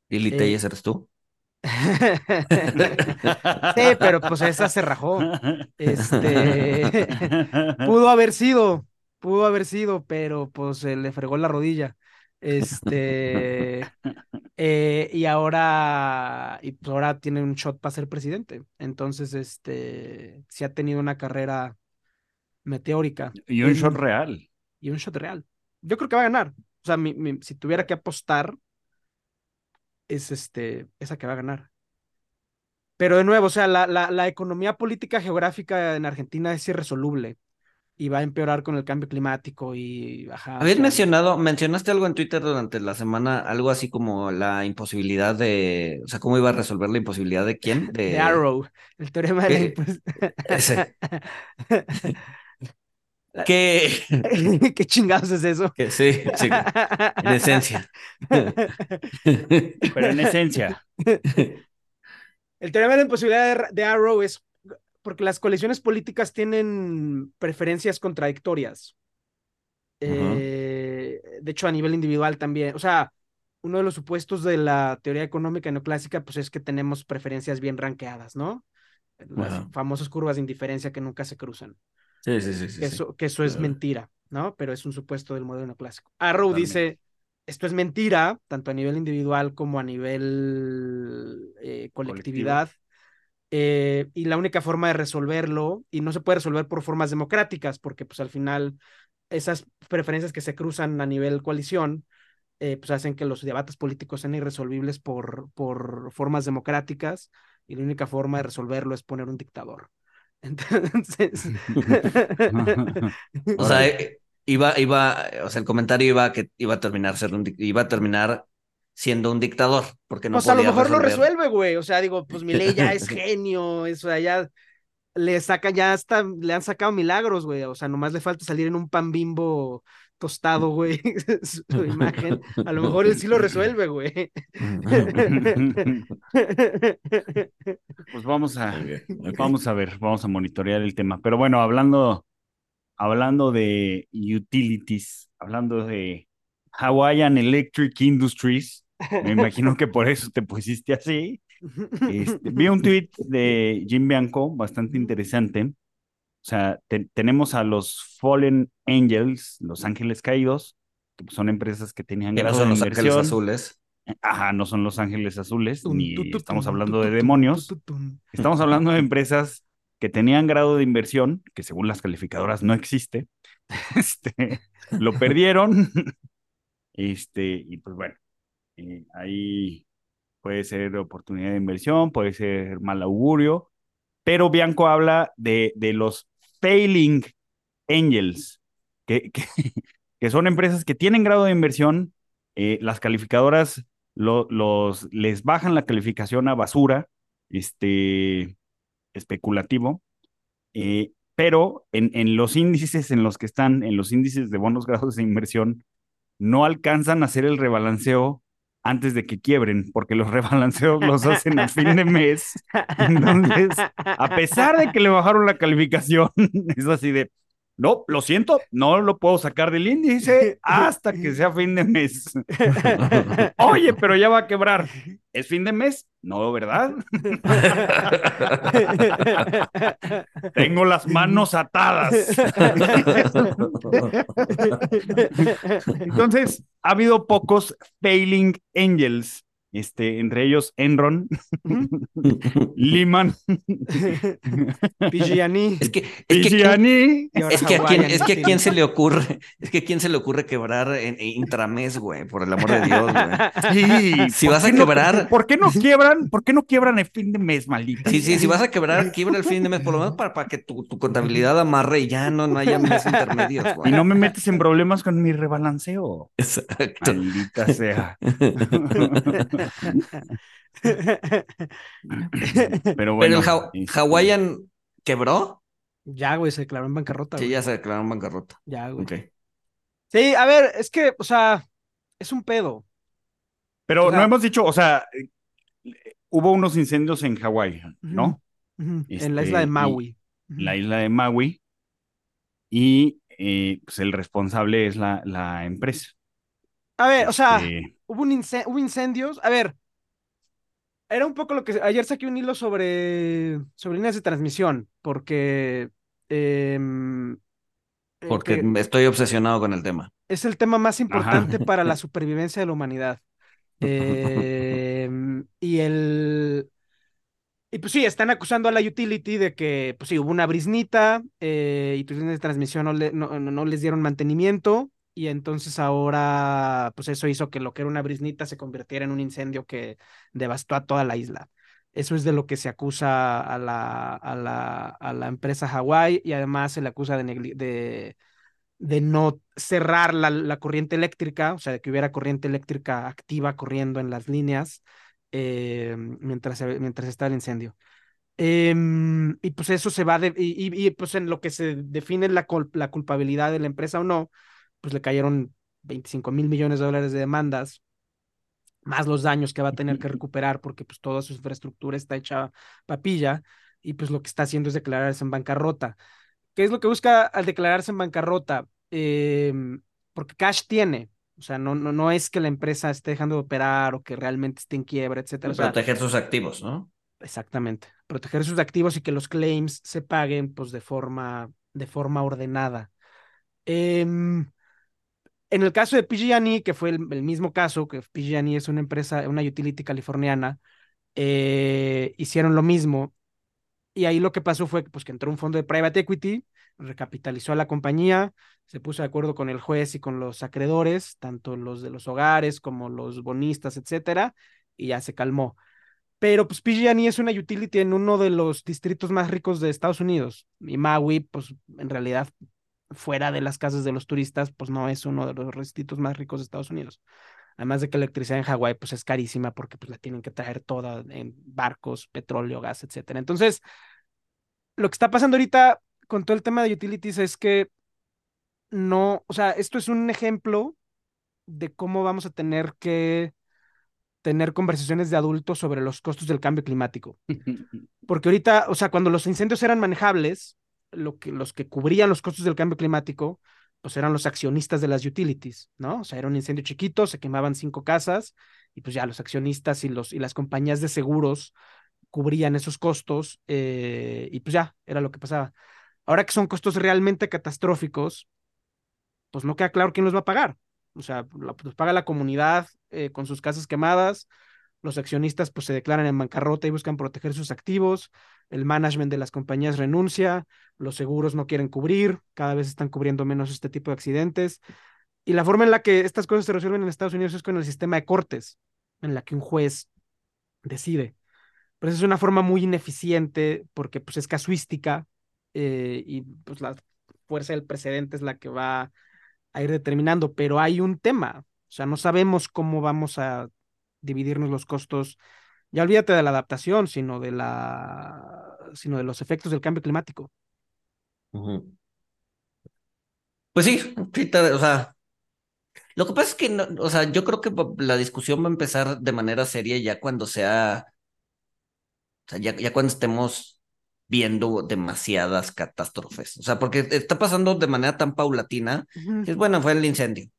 ¿Lili eh... Telles eres tú? sí, pero pues esa se rajó. Este pudo haber sido, pudo haber sido, pero pues se le fregó la rodilla. Este eh, y ahora y pues ahora tiene un shot para ser presidente. Entonces, este sí ha tenido una carrera meteórica. Y un shot real. Y un shot real. Yo creo que va a ganar. O sea, mi, mi, si tuviera que apostar, es este, esa que va a ganar. Pero de nuevo, o sea, la, la, la, economía política geográfica en Argentina es irresoluble y va a empeorar con el cambio climático y ajá. Habías o sea, mencionado, mencionaste algo en Twitter durante la semana, algo así como la imposibilidad de, o sea, cómo iba a resolver la imposibilidad de quién? De, de Arrow, el teorema de la Ese. ¿Qué? ¿Qué chingados es eso? Que sí, sí, en esencia. Pero en esencia. El teorema de la imposibilidad de, de Arrow es porque las coaliciones políticas tienen preferencias contradictorias. Uh -huh. eh, de hecho, a nivel individual también. O sea, uno de los supuestos de la teoría económica neoclásica, pues es que tenemos preferencias bien ranqueadas, ¿no? Las uh -huh. famosas curvas de indiferencia que nunca se cruzan. Sí, sí, sí. sí, que, eso, que eso es mentira, ¿no? Pero es un supuesto del modelo neoclásico. Arrow dice, esto es mentira, tanto a nivel individual como a nivel eh, colectividad. Eh, y la única forma de resolverlo, y no se puede resolver por formas democráticas, porque pues al final esas preferencias que se cruzan a nivel coalición, eh, pues hacen que los debates políticos sean irresolvibles por, por formas democráticas, y la única forma de resolverlo es poner un dictador. Entonces. o sea, iba, iba, o sea, el comentario iba a que iba a terminar ser un, iba a terminar siendo un dictador, porque no Pues a lo mejor resolver. lo resuelve, güey. O sea, digo, pues mi ley ya es genio, eso allá le saca, ya hasta le han sacado milagros, güey. O sea, nomás le falta salir en un pan bimbo tostado, güey, su imagen. A lo mejor él sí lo resuelve, güey. Pues vamos a, okay, okay. vamos a ver, vamos a monitorear el tema. Pero bueno, hablando, hablando de utilities, hablando de Hawaiian Electric Industries, me imagino que por eso te pusiste así. Este, vi un tweet de Jim Bianco bastante interesante. O sea, te, tenemos a los Fallen Angels, los ángeles caídos, son empresas que tenían Que no son los ángeles azules. Ajá, no son los ángeles azules, ni estamos hablando de demonios. Estamos hablando de empresas que tenían grado de inversión, que según las calificadoras no existe. Este, lo perdieron. Este, y pues bueno, eh, ahí puede ser oportunidad de inversión, puede ser mal augurio, pero Bianco habla de, de los failing angels, que, que, son empresas que tienen grado de inversión, eh, las calificadoras lo- los, les bajan la calificación a basura, este, especulativo, eh, pero en, en los índices en los que están, en los índices de bonos grados de inversión, no alcanzan a hacer el rebalanceo antes de que quiebren, porque los rebalanceos los hacen a fin de mes. Entonces, a pesar de que le bajaron la calificación, es así de, no, lo siento, no lo puedo sacar del índice hasta que sea fin de mes. Oye, pero ya va a quebrar. ¿Es fin de mes? No, ¿verdad? Tengo las manos atadas. Entonces, ha habido pocos failing angels, este, entre ellos Enron, Lehman, PG&E. Es que, es que, ¿quién- PG&E. Y es que a quién, es que a quién se le ocurre, es que a quién se le ocurre quebrar en, en intramés, güey, por el amor de Dios, güey. Sí, Si ¿por vas a no- quebrar- ¿Por qué no quiebran? ¿Por qué no quiebran el fin de mes, maldita? Sí, sí, si vas a quebrar, quiebra el fin de mes, por lo menos para, para que tu, tu contabilidad amarre y ya no, no haya meses intermedios, Y güey. no me metes en problemas con mi rebalanceo. Exacto. Maldita sea. Pero Pero bueno. el Haw- este, Hawaiian quebró, Ya, güey, se declaró en bancarrota. sí, güey. ya se declararon bancarrota. Ya, güey. Ok. Sí, a ver, es que, o sea, es un pedo. Pero o sea- no hemos dicho, o sea, hubo unos incendios en Hawái, ¿no? Este, en la isla de y- Maui. La isla de Maui. Y eh, pues el responsable es la, la empresa. A ver, o sea, Este, hubo, un hubo incendios. A ver, era un poco lo que ayer saqué un hilo sobre, sobre líneas de transmisión, porque em, eh, Porque que estoy obsesionado con el tema. es el tema más importante para la supervivencia de la humanidad. Em, y el. Y pues sí, están acusando a la utility de que, pues sí, hubo una brisnita eh, y tus líneas de transmisión no, le- no, no- no les dieron mantenimiento y entonces ahora, pues eso hizo que lo que era una brisnita se convirtiera en un incendio que devastó a toda la isla. Eso es de lo que se acusa a la, a la, a la empresa Hawái y además se le acusa de, de, no cerrar la, la corriente eléctrica, o sea, de que hubiera corriente eléctrica activa corriendo en las líneas eh, mientras, mientras está el incendio. Em, y pues eso se va de, y, y- y, pues en lo que se define la, la culpabilidad de la empresa o no, pues le cayeron 25 mil millones de dólares de demandas, más los daños que va a tener que recuperar porque pues toda su infraestructura está hecha papilla y pues lo que está haciendo es declararse en bancarrota. ¿Qué es lo que busca al declararse en bancarrota? Em, porque cash tiene, o sea, no, no, no es que la empresa esté dejando de operar o que realmente esté en quiebra, etcétera. O sea, Proteger sus activos, ¿no? Exactamente. Proteger sus activos y que los claims se paguen pues de forma, de forma ordenada. Em, en el caso de PG&E, que fue el, mismo caso, que PG&E es una empresa, una utility californiana, eh, hicieron lo mismo. Y ahí lo que pasó fue pues, que entró un fondo de private equity, recapitalizó a la compañía, se puso de acuerdo con el juez y con los acreedores, tanto los de los hogares como los bonistas, etcétera, y ya se calmó. Pero pues PG&E es una utility en uno de los distritos más ricos de Estados Unidos. Y Maui, pues en realidad, fuera de las casas de los turistas, pues no es uno de los distritos más ricos de Estados Unidos. Además de que la electricidad en Hawái pues es carísima porque pues la tienen que traer toda en barcos, petróleo, gas, etcétera. Entonces, lo que está pasando ahorita con todo el tema de utilities es que no, o sea, esto es un ejemplo de cómo vamos a tener que tener conversaciones de adultos sobre los costos del cambio climático. Porque ahorita, o sea, cuando los incendios eran manejables, lo que, los que cubrían los costos del cambio climático, pues eran los accionistas de las utilities, ¿no? O sea, era un incendio chiquito, se quemaban cinco casas y pues ya los accionistas y, los, y las compañías de seguros cubrían esos costos eh, y pues ya, era lo que pasaba. Ahora que son costos realmente catastróficos, pues no queda claro quién los va a pagar. O sea, la, pues, paga la comunidad eh, con sus casas quemadas, los accionistas pues se declaran en bancarrota y buscan proteger sus activos, el management de las compañías renuncia, los seguros no quieren cubrir, cada vez están cubriendo menos este tipo de accidentes. Y la forma en la que estas cosas se resuelven en Estados Unidos es con el sistema de cortes, en la que un juez decide. Pero es una forma muy ineficiente porque pues, es casuística eh, y pues la fuerza del precedente es la que va a ir determinando. Pero hay un tema, o sea, no sabemos cómo vamos a dividirnos los costos. Ya olvídate de la adaptación, sino de la, sino de los efectos del cambio climático. Pues sí, o sea, lo que pasa es que, no, o sea, yo creo que la discusión va a empezar de manera seria ya cuando sea, o sea, ya, ya cuando estemos viendo demasiadas catástrofes. O sea, porque está pasando de manera tan paulatina, que es bueno, fue el incendio.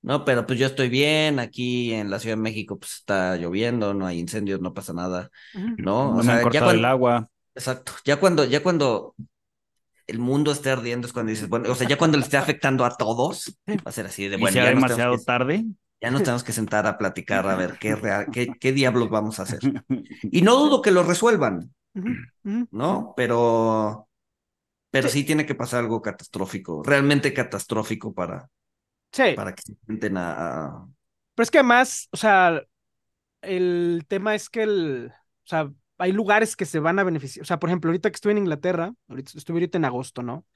No, pero pues yo estoy bien, aquí en la Ciudad de México pues está lloviendo, no hay incendios, no pasa nada, ¿no? o sea, ya cuando, el agua. Exacto, ya cuando, ya cuando el mundo esté ardiendo es cuando dices, bueno, o sea, ya cuando le esté afectando a todos, va a ser así de bueno. ya demasiado tarde. Ya nos tenemos que sentar a platicar a ver qué, qué, qué diablos vamos a hacer. Y no dudo que lo resuelvan, ¿no? Pero, pero sí tiene que pasar algo catastrófico, realmente catastrófico para, Sí. Para que se intenten a, Pero es que además, o sea, el tema es que el, o sea, hay lugares que se van a beneficiar. O sea, por ejemplo, ahorita que estoy en Inglaterra, ahorita, estuve ahorita en agosto, ¿no?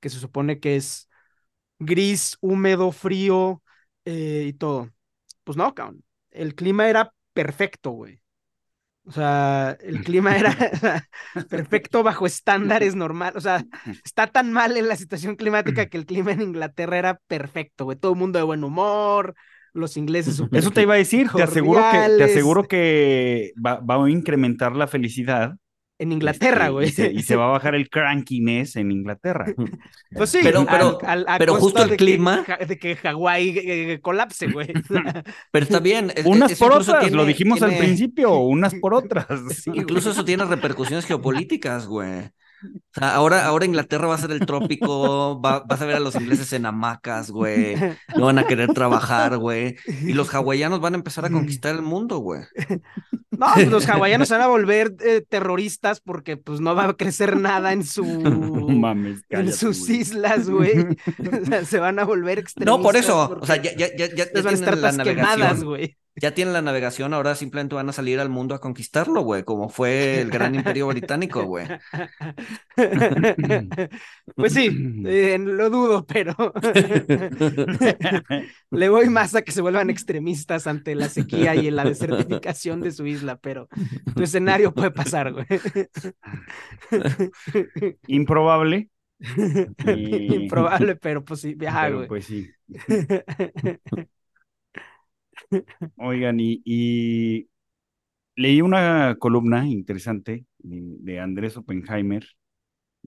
Que se supone que es gris, húmedo, frío eh, y todo. Pues no, cabrón. El clima era perfecto, güey. O sea, el clima era perfecto bajo estándares normales. O sea, está tan mal en la situación climática que el clima en Inglaterra era perfecto, güey. Todo el mundo de buen humor, los ingleses Eso te iba a decir, te aseguro que, te aseguro que va, va, a incrementar la felicidad en Inglaterra, güey. y, se, va a bajar el crankiness en Inglaterra. Pues sí, pero, pero, pero justo el clima. de que Hawái eh, eh, colapse, güey. pero está bien. unas por otras, lo dijimos al principio, unas por otras. Incluso eso tiene repercusiones geopolíticas, güey. O sea, ahora, ahora Inglaterra va a ser el trópico, va, vas a ver a los ingleses en hamacas, güey. No van a querer trabajar, güey. Y los hawaianos van a empezar a conquistar el mundo, güey. No, pues los hawaianos se van a volver eh, terroristas porque pues no va a crecer nada en su en sus islas, güey. O sea, se van a volver extremistas. No, por eso. O sea, ya, ya, ya, ya, van a estar la navegación. güey ya tienen la navegación, ahora simplemente van a salir al mundo a conquistarlo, güey, como fue el gran imperio británico, güey. Pues sí, eh, lo dudo, pero le voy más a que se vuelvan extremistas ante la sequía y la desertificación de su isla, pero tu escenario puede pasar, güey. Improbable. Improbable, pero pues sí, viaja, güey. Pues sí. Oigan, y, leí una columna interesante de, Andrés Oppenheimer,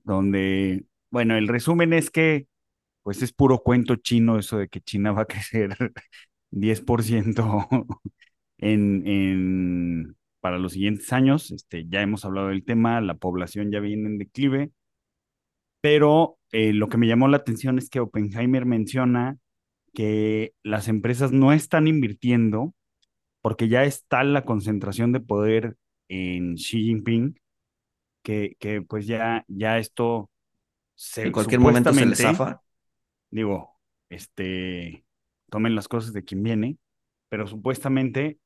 donde, bueno, el resumen es que, pues es puro cuento chino eso de que China va a crecer 10% en, en, para los siguientes años. Este, ya hemos hablado del tema, la población ya viene en declive, pero eh, lo que me llamó la atención es que Oppenheimer menciona que las empresas no están invirtiendo porque ya está la concentración de poder en Xi Jinping, que, que pues ya, ya esto se, en cualquier momento se le zafa. Digo, este, tomen las cosas de quien viene, pero supuestamente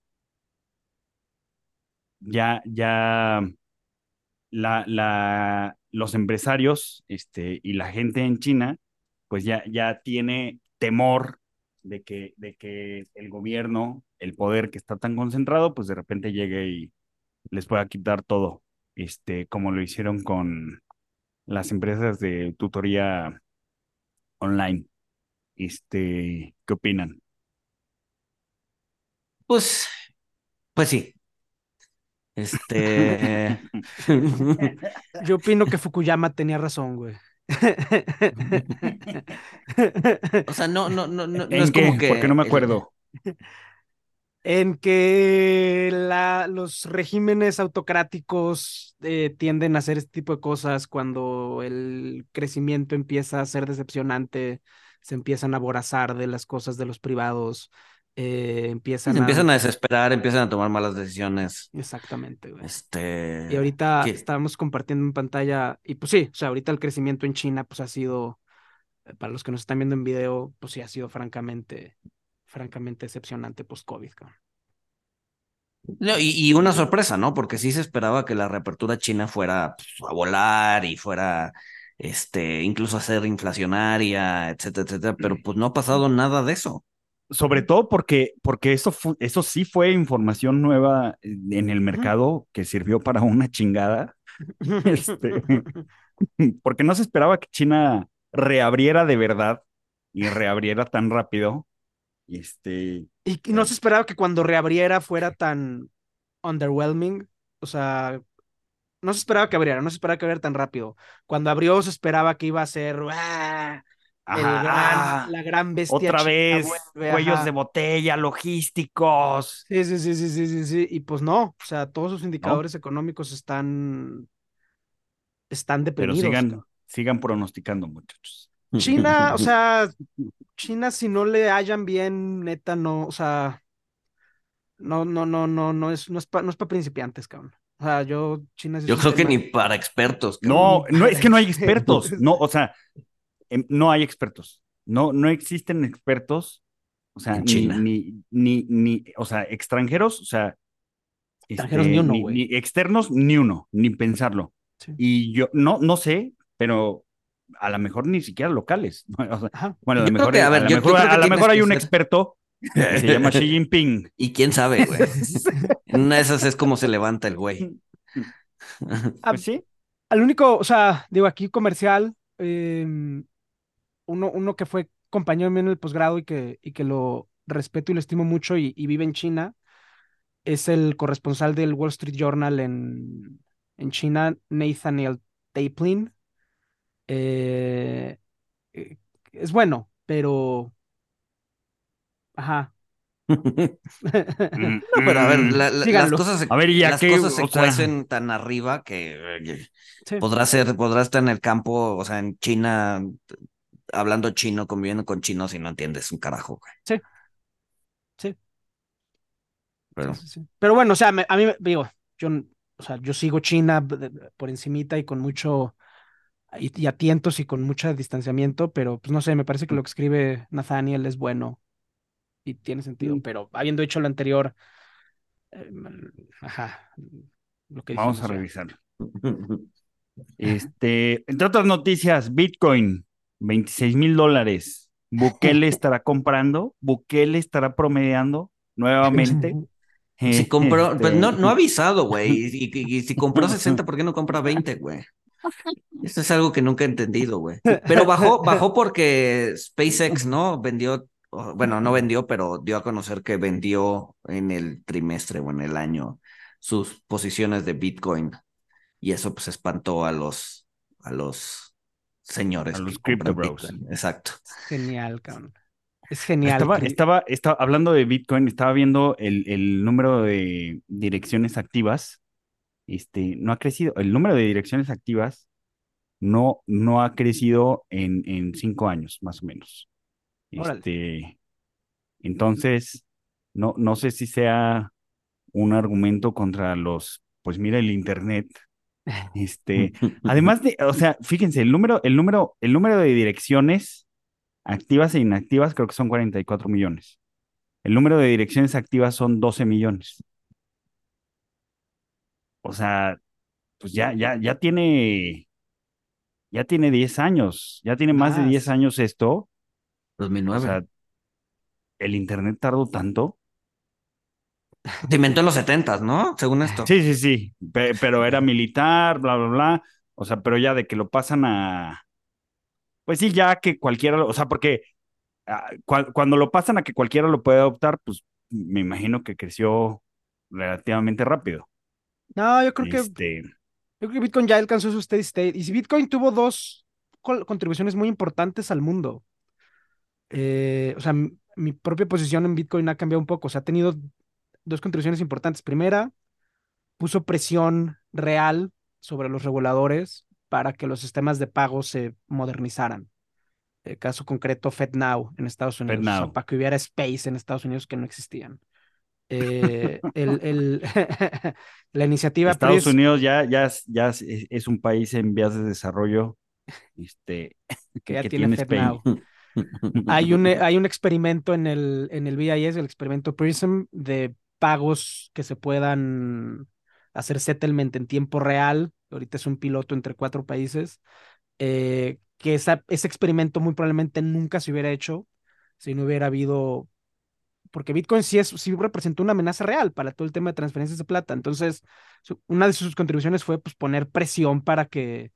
ya, ya la, la, los empresarios este, y la gente en China, pues ya, ya tiene temor de que, de que el gobierno, el poder que está tan concentrado, pues de repente llegue y les pueda quitar todo, este, como lo hicieron con las empresas de tutoría online. Este, ¿qué opinan? Pues, pues sí. Este. Yo opino que Fukuyama tenía razón, güey. O sea, no, no, no, no, es como que. Porque no me acuerdo. En que la, los regímenes autocráticos eh, tienden a hacer este tipo de cosas cuando el crecimiento empieza a ser decepcionante se empiezan a aborazar de las cosas de los privados, eh, empiezan a... empiezan a desesperar, empiezan a tomar malas decisiones. Exactamente, güey. Este. Y ahorita ¿qué? estábamos compartiendo en pantalla, y pues sí, o sea, ahorita el crecimiento en China, pues ha sido, eh, para los que nos están viendo en video, pues sí ha sido francamente, francamente decepcionante post-COVID, cabrón. No, y, y una sorpresa, ¿no? Porque sí se esperaba que la reapertura china fuera pues, a volar y fuera, este, incluso a ser inflacionaria, etcétera, etcétera, pero pues no ha pasado nada de eso. Sobre todo porque, porque eso, eso sí fue información nueva en el mercado que sirvió para una chingada. Este, porque no se esperaba que China reabriera de verdad y reabriera tan rápido. Y este, Y no se esperaba que cuando reabriera fuera tan underwhelming. O sea, no se esperaba que abriera, no se esperaba que abriera tan rápido. Cuando abrió se esperaba que iba a ser ¡ah! El ajá, gran- ah, la gran bestia otra vez, vuelve, cuellos ajá. de botella, logísticos. Sí, sí, sí, sí, sí, sí, sí. Y pues no, o sea, todos sus indicadores económicos están, están Pero deprimidos. sigan, cabrón. sigan pronosticando, muchachos. China, o sea, China si no le hallan bien, neta, no, o sea, no, no, no, no, no es, no es para no es pa principiantes, cabrón. O sea, yo, China es Yo creo que ni para expertos. No, no, es que no hay expertos. No, o sea, no hay expertos. No, no existen expertos. O sea, En ni, China. ni, ni, ni, o sea, extranjeros, o sea, Extranjeros este, ni uno, ni, güey. ni externos, ni uno, ni pensarlo. Sí. Y yo no, no sé, pero a lo mejor ni siquiera locales. bueno, a lo mejor, que, a ver, yo- mejor, a hay un experto que se llama Xi Jinping. Y quién sabe, güey. En una de esas es como se levanta el güey. Ah, Pues sí. Al único, o sea, digo, aquí comercial, eh, uno, uno que fue compañero mío en el posgrado y que, y que lo respeto y lo estimo mucho y, y vive en China, es el corresponsal del Wall Street Journal en, en China, Nathaniel Taplin. Eh, eh, es bueno, pero... Ajá. No, pero a ver, mm. la- la- las cosas se, A ver, ¿y ya las qué? cosas se sea- cuecen tan arriba que eh, Sí. podrá ser, podrá estar en el campo, o sea, en China, hablando chino, conviviendo con chinos y no entiendes un carajo, güey. Sí. Sí. Pero, Sí, sí, sí. Pero bueno, o sea, me- a mí, me- digo, yo, o sea, yo sigo China por encimita y con mucho, y, y a tientos y con mucho distanciamiento, pero pues no sé, me parece que lo que escribe Nathaniel es bueno y tiene sentido, pero habiendo hecho lo anterior, eh, ajá, lo que Vamos a dijimos revisarlo. Este, entre otras noticias, Bitcoin, 26 mil dólares. Bukele estará comprando, Bukele estará promediando nuevamente. si compró, Este, pues no, no ha avisado, güey. Y, y- y si compró 60, ¿por qué no compra 20, güey? Esto es algo que nunca he entendido, güey. Pero bajó, bajó porque SpaceX, ¿no? Vendió, bueno, no vendió, pero dio a conocer que vendió en el trimestre o en el año sus posiciones de Bitcoin. Y eso pues espantó a los, a los señores A los crypto bros. Bitcoin. Exacto. Genial, cabrón. Es genial. Estaba, estaba, estaba hablando de Bitcoin, estaba viendo el, el número de direcciones activas. Este, no ha crecido. El número de direcciones activas no, no ha crecido en, en cinco años, más o menos. Órale. Este, entonces, no, no sé si sea un argumento contra los, pues mira el internet. Este, además de, o sea, fíjense, el número, el número, el número de direcciones activas e inactivas creo que son 44 millones. El número de direcciones activas son 12 millones. O sea, pues ya, ya, ya tiene, ya tiene 10 años, ya tiene más de 10 Más. años esto. O 2009. sea, el internet tardó tanto. Se inventó en los 70, ¿no? Según esto. Sí, sí, sí, pe- pero era militar, bla, bla, bla. O sea, pero ya de que lo pasan a, pues sí, ya que cualquiera, o sea, porque ah, cua- cuando lo pasan a que cualquiera lo puede adoptar, pues me imagino que creció relativamente rápido. No, yo creo que Este, Yo creo que Bitcoin ya alcanzó su steady state. Y si Bitcoin tuvo dos col- contribuciones muy importantes al mundo. Eh, o sea, mi propia posición en Bitcoin ha cambiado un poco. O sea, ha tenido dos contribuciones importantes. Primera, puso presión real sobre los reguladores para que los sistemas de pago se modernizaran. El caso concreto, FedNow en Estados Unidos. o sea, para que hubiera Space en Estados Unidos que no existían. Eh, el, el- la iniciativa Estados Unidos ya, ya, ya es, es un país en vías de desarrollo este, que ya que tiene tiene. Hay un, hay un experimento en el, en el BIS, el experimento PRISM, de pagos que se puedan hacer settlement en tiempo real. Ahorita es un piloto entre cuatro países. eh, que esa- ese experimento muy probablemente nunca se hubiera hecho si no hubiera habido. Porque Bitcoin sí, es, sí representó una amenaza real para todo el tema de transferencias de plata. Entonces, una de sus contribuciones fue pues, poner presión para que,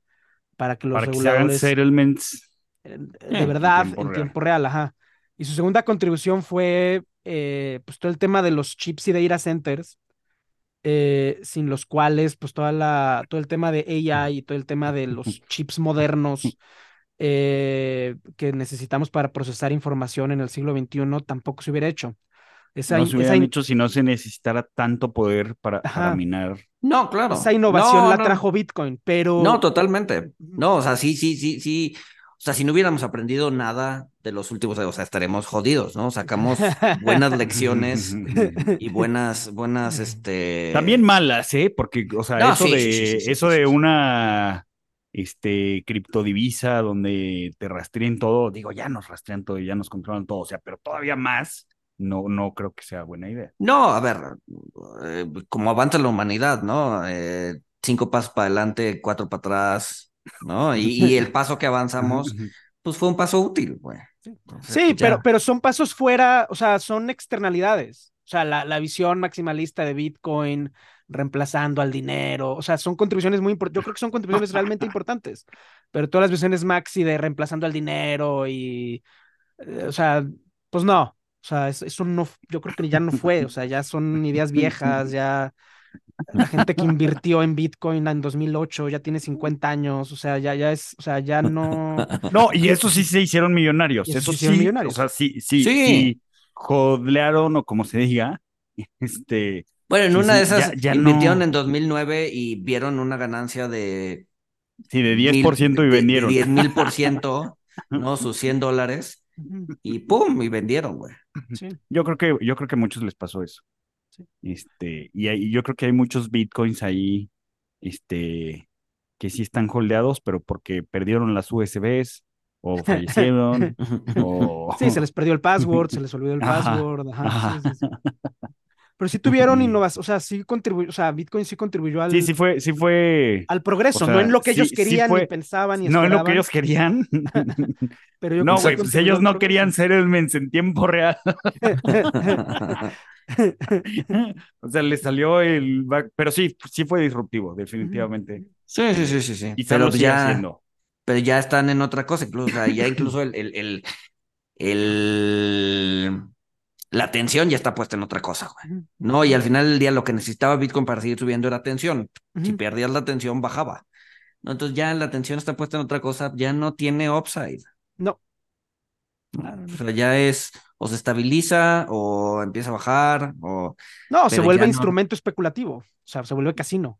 para que los Para que se hagan reguladores settlements. en de verdad tiempo en tiempo real, ajá. Y su segunda contribución fue eh, pues todo el tema de los chips y data centers, eh, sin los cuales pues toda la, todo el tema de AI y todo el tema de los chips modernos eh, que necesitamos para procesar información en el siglo XXI tampoco se hubiera hecho. Esa, No in- se hubieran hecho si no se necesitara tanto poder para, para minar. No, claro. esa innovación No, la no. trajo Bitcoin, pero No, totalmente. No, o sea, sí, sí, sí, sí. O sea, si no hubiéramos aprendido nada de los últimos, o sea, estaremos jodidos, ¿no? Sacamos buenas lecciones y buenas, buenas, este. También malas, ¿eh? Porque, o sea, No, eso sí, de, sí, sí, sí, eso sí, de sí. una este, criptodivisa donde te rastreen todo, digo, ya nos rastrean todo y ya nos controlan todo, o sea, pero todavía más, no, no creo que sea buena idea. No, a ver, eh, como avanza la humanidad, ¿no? Eh, cinco pasos para adelante, cuatro para atrás, ¿no? Y, y el paso que avanzamos, pues fue un paso útil, güey. Entonces, Sí, pues, ya. pero, pero son pasos fuera, o sea, son externalidades. O sea, la, la visión maximalista de Bitcoin reemplazando al dinero, o sea, son contribuciones muy importantes. Yo creo que son contribuciones realmente importantes, pero todas las visiones maxi de reemplazando al dinero y, eh, o sea, pues no, o sea, es- eso no, yo creo que ya no fue, o sea, ya son ideas viejas, ya la gente que invirtió en Bitcoin en 2008 ya tiene 50 años, o sea, ya, ya es, o sea, ya no... No, y eso sí se hicieron millonarios, eso eso se hicieron sí, millonarios. o sea, sí, sí, Sí. sí, jodlearon o como se diga, este, Bueno, en Sí, una sí, de esas ya- ya invirtieron no- en 2009 y vieron una ganancia de sí, de mil- 10% y de- de vendieron. 10 mil por ciento, ¿no? Sus 100 dólares y ¡pum! Y vendieron, güey. Sí. Yo creo que, yo creo que a muchos les pasó eso. Sí. Este, y, hay- yo creo que hay muchos bitcoins ahí, este, que sí están holdeados, pero porque perdieron las USBs o fallecieron o... Sí, se les perdió el password, se les olvidó el Ajá, password. Ajá, ajá. sí, sí, sí. Pero sí tuvieron innovación, o sea, sí contribuyó, o sea, Bitcoin sí contribuyó al, Sí, sí fue, sí fue. al progreso, o sea, no en lo que ellos sí- sí querían, fue- ni pensaban, ni No es lo que esperaban, ellos querían. pero yo No, güey, sí pues ellos no querían settlements en tiempo real. O sea, le salió el back, pero sí, sí fue disruptivo, definitivamente. Sí, sí, sí, sí, sí. Y Pero ya, haciendo. pero ya están en otra cosa, incluso, o sea, ya incluso el, el, el, el- la atención ya está puesta en otra cosa, güey. No, y al final del día lo que necesitaba Bitcoin para seguir subiendo era atención. Si perdías la atención, bajaba. ¿No? Entonces ya la atención está puesta en otra cosa, ya no tiene upside. No. O sea, ya es, o se estabiliza, o empieza a bajar, o... No, se vuelve no. instrumento especulativo, o sea, se vuelve casino,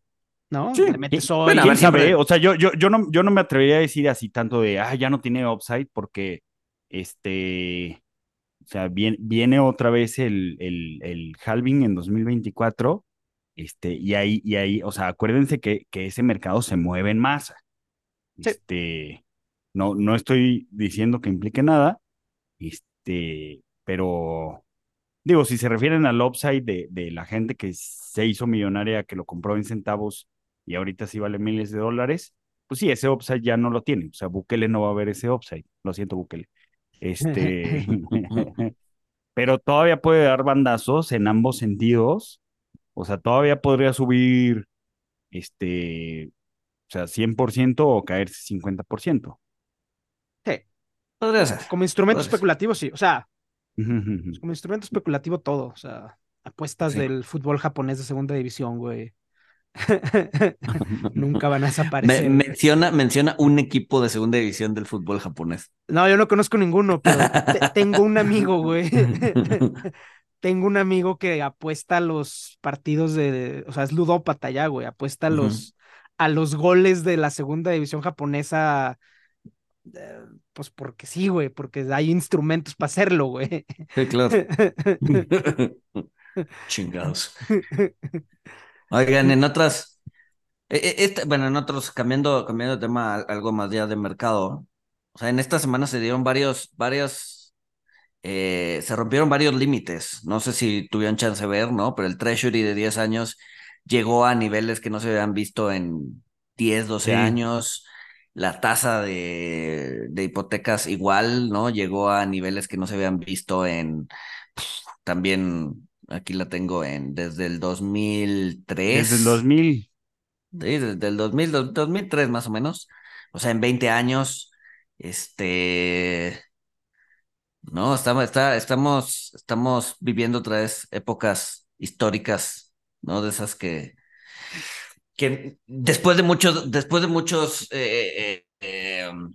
¿no? Sí, Le metes y- hoy, bueno, a ¿Quién ver, siempre- sabe? O sea, yo, yo, yo, no, yo no me atrevería a decir así tanto de, ah, ya no tiene upside, porque, este, o sea, viene, viene otra vez el, el, el halving en 2024, este, y ahí, y ahí, o sea, acuérdense que, que ese mercado se mueve en masa. Sí. Este, no, no estoy diciendo que implique nada, este, pero digo, si se refieren al upside de, de la gente que se hizo millonaria, que lo compró en centavos y ahorita sí vale miles de dólares, pues sí, ese upside ya no lo tiene. O sea, Bukele no va a ver ese upside. Lo siento, Bukele. Este, pero todavía puede dar bandazos en ambos sentidos. O sea, todavía podría subir, este, o sea, 100% o caerse 50%. Sí, Podría ser. como instrumento especulativo, sí, o sea, como instrumento especulativo todo, o sea, apuestas Sí. del fútbol japonés de segunda división, güey. Nunca van a desaparecer. menciona, menciona un equipo de segunda división del fútbol japonés. No, yo no conozco ninguno, pero te- tengo un amigo, güey. Tengo un amigo que apuesta a los partidos de, o sea, es ludópata ya, güey, apuesta a los, a los goles de la segunda división japonesa eh, pues porque sí, güey, porque hay instrumentos para hacerlo, güey. Sí, claro. Chingados. Oigan, en otras, e- e- este, bueno, en otros, cambiando, cambiando de tema, algo más ya de mercado. O sea, en esta semana se dieron varios, varios, eh, se rompieron varios límites. No sé si tuvieron chance de ver, ¿no? Pero el Treasury de 10 años llegó a niveles que no se habían visto en 10, 12 Sí. años. La tasa de, de hipotecas igual, ¿no? Llegó a niveles que no se habían visto en, también, aquí la tengo en, desde el 2003. Desde el 2000. Sí, desde el 2000, dos- 2003 más o menos. O sea, en 20 años, este, no, estamos, está, estamos, estamos viviendo otra vez épocas históricas, ¿no? De esas que, que después de muchos, después de muchos eh, eh, eh, um,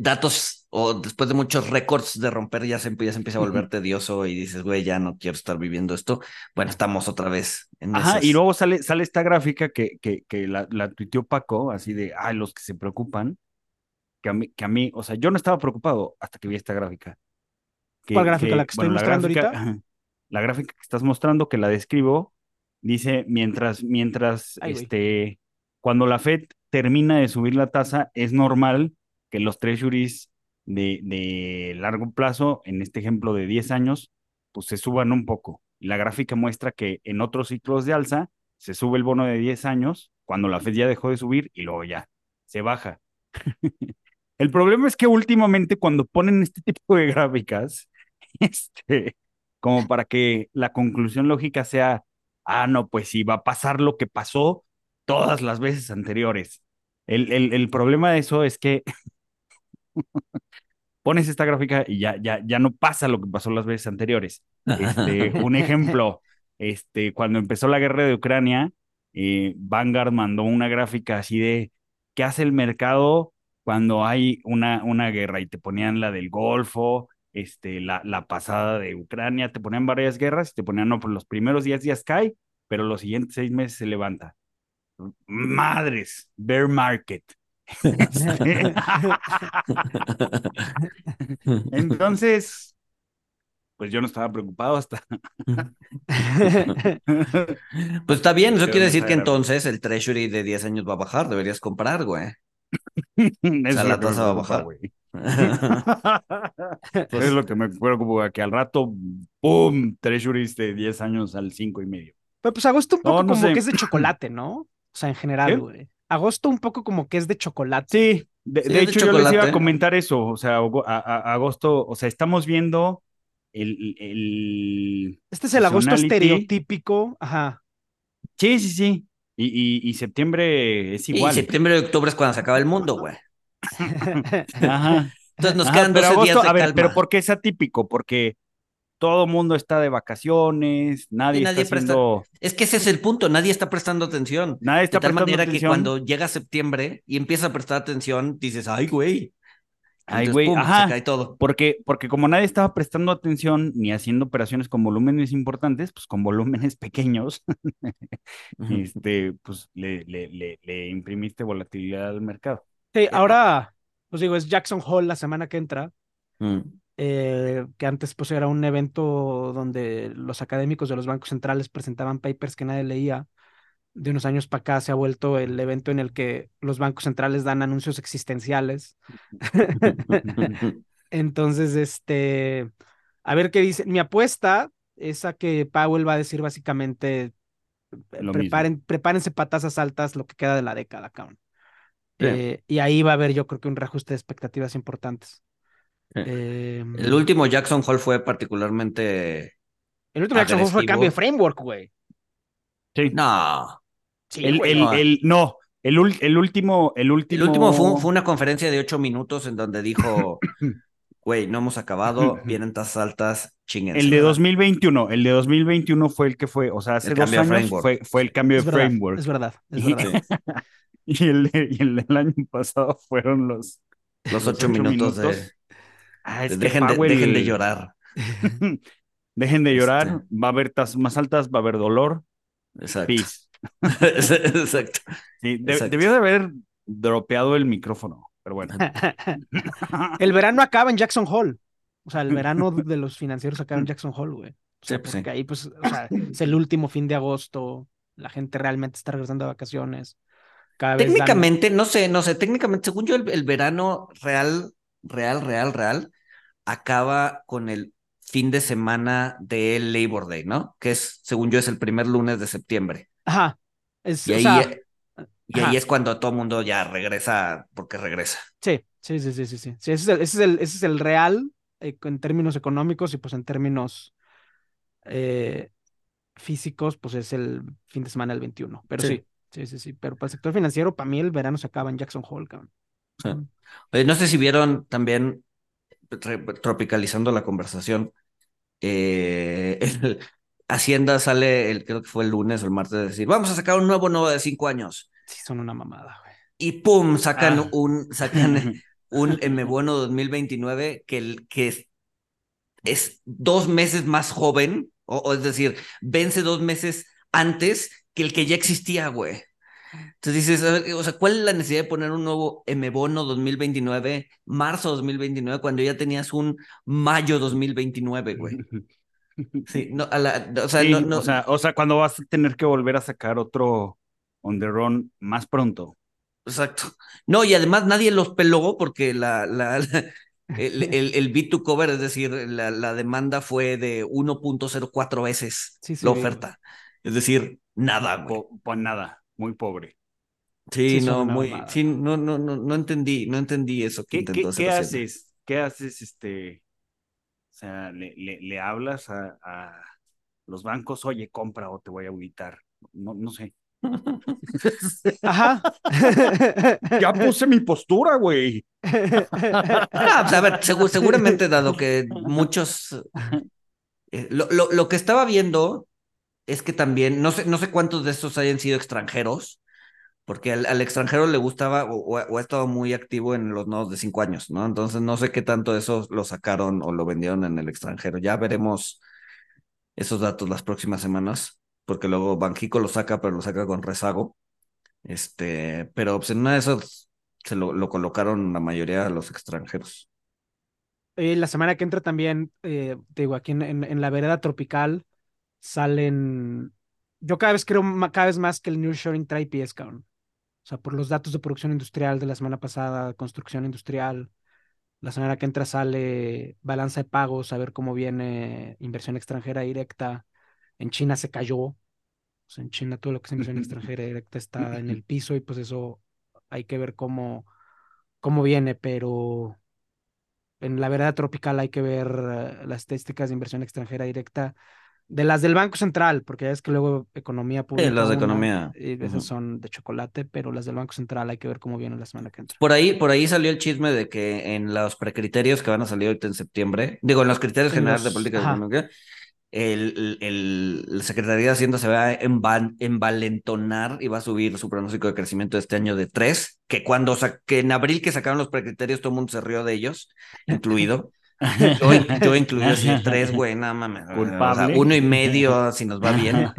datos o después de muchos récords de romper, ya se, ya se empieza a volver tedioso y dices, güey, ya no quiero estar viviendo esto. Bueno, estamos otra vez en Ajá, y luego sale, sale esta gráfica que, que, que la, la tuiteó Paco, así de, ay, los que se preocupan, que a mí, que a mí, o sea, yo no estaba preocupado hasta que vi esta gráfica. Que- ¿Cuál gráfica? ¿La que estoy mostrando gráfica, ahorita? la gráfica que estás mostrando, que la describo, dice, mientras, mientras, Ay, este, cuando la Fed termina de subir la tasa, es normal que los treasuries de, de largo plazo, en este ejemplo de 10 años, pues se suban un poco. La gráfica muestra que en otros ciclos de alza se sube el bono de 10 años cuando la Fed ya dejó de subir y luego ya se baja. El problema es que últimamente cuando ponen este tipo de gráficas, este, como para que la conclusión lógica sea, ah, no, pues sí, va a pasar lo que pasó todas las veces anteriores. El, el, el problema de eso es que pones esta gráfica y ya, ya, ya no pasa lo que pasó las veces anteriores. Este, un ejemplo, este, cuando empezó la guerra de Ucrania, eh, Vanguard mandó una gráfica así de qué hace el mercado cuando hay una, una guerra y te ponían la del Golfo, este, la, la pasada de Ucrania, te ponían varias guerras y te ponían, no, por los primeros 10 días cae, pero los siguientes seis meses se levanta. Madres, bear market. Entonces, pues yo no estaba preocupado hasta. Pues está bien, eso quiere no decir que entonces el treasury de 10 años va a bajar, deberías comprar, güey. Eso sea, la tasa va a bajar. güey. es lo que me preocupa, que al rato, ¡pum! Treasuries de 10 años al 5 y medio. Pero pues agosto un poco no como sé. que es de chocolate, ¿no? O sea, en ¿Qué? general, güey. Agosto un poco como que es de chocolate. Sí, de, Sí, de es de hecho yo les iba a comentar eso, o sea, ago- a- a- agosto, o sea, estamos viendo el, el... Este es el agosto estereotípico. Ajá. Sí, sí, sí, y, y, y septiembre es Y igual. septiembre y octubre es cuando se acaba el mundo, güey. Ajá. Entonces nos Ajá, quedan pero 12 agosto, días de a ver, calma. pero ¿por qué es atípico? Porque todo mundo está de vacaciones, nadie, está presta- haciendo, Es que ese es el punto, nadie está prestando atención. nadie está de tal prestando manera que cuando llega septiembre y empieza a prestar atención, dices, ay, güey. Ay, Entonces, güey, pum, ajá. se cae todo. Porque, porque como nadie estaba prestando atención ni haciendo operaciones con volúmenes importantes, pues con volúmenes pequeños, este, pues le, le, le, le imprimiste volatilidad al mercado. Sí, ahora, pues digo, es Jackson Hole la semana que entra. Mm. Eh, que antes pues era un evento donde los académicos de los bancos centrales presentaban papers que nadie leía. De unos años para acá se ha vuelto el evento en el que los bancos centrales dan anuncios existenciales. Entonces, este, a ver qué dice. Mi apuesta es a que Powell va a decir básicamente, eh, Lo preparen, prepárense para tasas altas lo que queda de la década, cabrón. Eh, y ahí va a haber yo creo que un reajuste de expectativas importantes. Eh, El último Jackson Hole fue particularmente. el último Jackson Hole fue cambio de framework, güey. Sí. No. Sí, el, güey. el, no. el- no, el, ul- el último, el último. El último fue, fue una conferencia de ocho minutos en donde dijo, güey, no hemos acabado, vienen tasas altas, chinguen. El de 2021, el de 2021 fue el que fue, o sea, hace El dos años framework. fue, fue el cambio es de verdad, framework. es verdad, es Y- verdad. Y el, de- y el del año pasado fueron los, Los ocho minutos de. Ah, que dejen, de, Powell- dejen de llorar. Dejen de llorar, Este. va a haber tasas más altas, va a haber dolor, Exacto. peace. Exacto. Sí, de- Exacto. debió de haber dropeado el micrófono, pero bueno. el verano acaba en Jackson Hole. O sea, el verano de los financieros acaba en Jackson Hole, güey. O sea, Sí, pues sí. ahí, pues, o sea, es el último fin de agosto. La gente realmente está regresando de vacaciones. Cada vez dan- Técnicamente, no sé, no sé, técnicamente, según yo, el, el verano real, real, real, real, acaba con el fin de semana del Labor Day, ¿no? Que es, según yo, es el primer lunes de septiembre. Ajá. Es, Y ahí, sea, y ajá. ahí es cuando todo el mundo ya regresa porque regresa. Sí, sí, sí, sí, sí, sí. Sí, ese es el, ese es el, ese es el real eh, en términos económicos y pues en términos eh, físicos, pues es el fin de semana del 21. Pero sí, Sí. sí, sí, sí. Pero para el sector financiero, para mí el verano se acaba en Jackson Hole, cabrón. Sí. Oye, no sé si vieron también, tropicalizando la conversación, eh, el- Hacienda sale, el, creo que fue el lunes o el martes, de decir, vamos a sacar un nuevo nuevo de cinco años. Sí, son una mamada, güey. Y pum, sacan Ah. un, sacan un M Bono 2029 que, el, que es, es dos meses más joven, o, o es decir, vence dos meses antes que el que ya existía, güey. Entonces dices, a ver, o sea, ¿cuál es la necesidad de poner un nuevo M Bono 2029, marzo 2029, cuando ya tenías un mayo 2029, güey? Sí, no, a la, o sea, Sí, no, no, o sea, o sea, cuando vas a tener que volver a sacar otro on the run más pronto. Exacto. No, y además nadie los peló porque la, la, la- el, el, el B2 cover, es decir, la, la demanda fue de 1.04 veces Sí, sí, la oferta. Es decir, nada, güey. Pues nada, muy pobre. Sí, no, muy, mamada. sí, no, no, no, no entendí, no entendí eso que ¿Qué, qué, intentó qué haces? ¿Qué haces, este? O sea, le, le, le hablas a, a los bancos, oye, compra o te voy a auditar. No, no sé. Ajá. Ya puse mi postura, güey. Pues, a ver, segu- seguramente dado que muchos... eh, lo, lo, lo que estaba viendo es que también, no sé, no sé cuántos de estos hayan sido extranjeros, porque al, extranjero le gustaba o, ha- estado muy activo en los nodos de cinco años, ¿no? Entonces no sé qué tanto eso lo sacaron o lo vendieron en el extranjero. Ya veremos esos datos las próximas semanas, porque luego Banjico lo saca, pero lo saca con rezago. Este, pero pues en una de esas se lo, lo colocaron la mayoría de los extranjeros. Eh, la semana que entra también, eh, te digo, aquí en la vereda tropical salen. Yo cada vez creo cada vez más que el nearshoring trae pies, cabrón. O sea, por los datos de producción industrial de la semana pasada, construcción industrial. La semana que entra sale balanza de pagos, a ver cómo viene inversión extranjera directa. En China se cayó. O sea, en China todo lo que es inversión extranjera directa está en el piso y pues eso hay que ver cómo, cómo viene, pero en la vereda tropical hay que ver eh, las estadísticas de inversión extranjera directa de las del Banco Central, porque ya es que luego economía pública. las de economía. y esas son de chocolate, pero las del Banco Central hay que ver cómo vienen la semana que entra. Por ahí, por ahí salió el chisme de que en los precriterios que van a salir ahorita en septiembre, digo, en los criterios En generales los- de política ajá. económica, el, el, Secretaría de Hacienda se va a envalentonar y va a subir su pronóstico de crecimiento de este año de 3, que cuando que en abril que sacaron los precriterios todo el mundo se rió de ellos, incluido. Yo, yo incluido así, tres, güey, no mames. o sea, Culpable. uno y medio si nos va bien.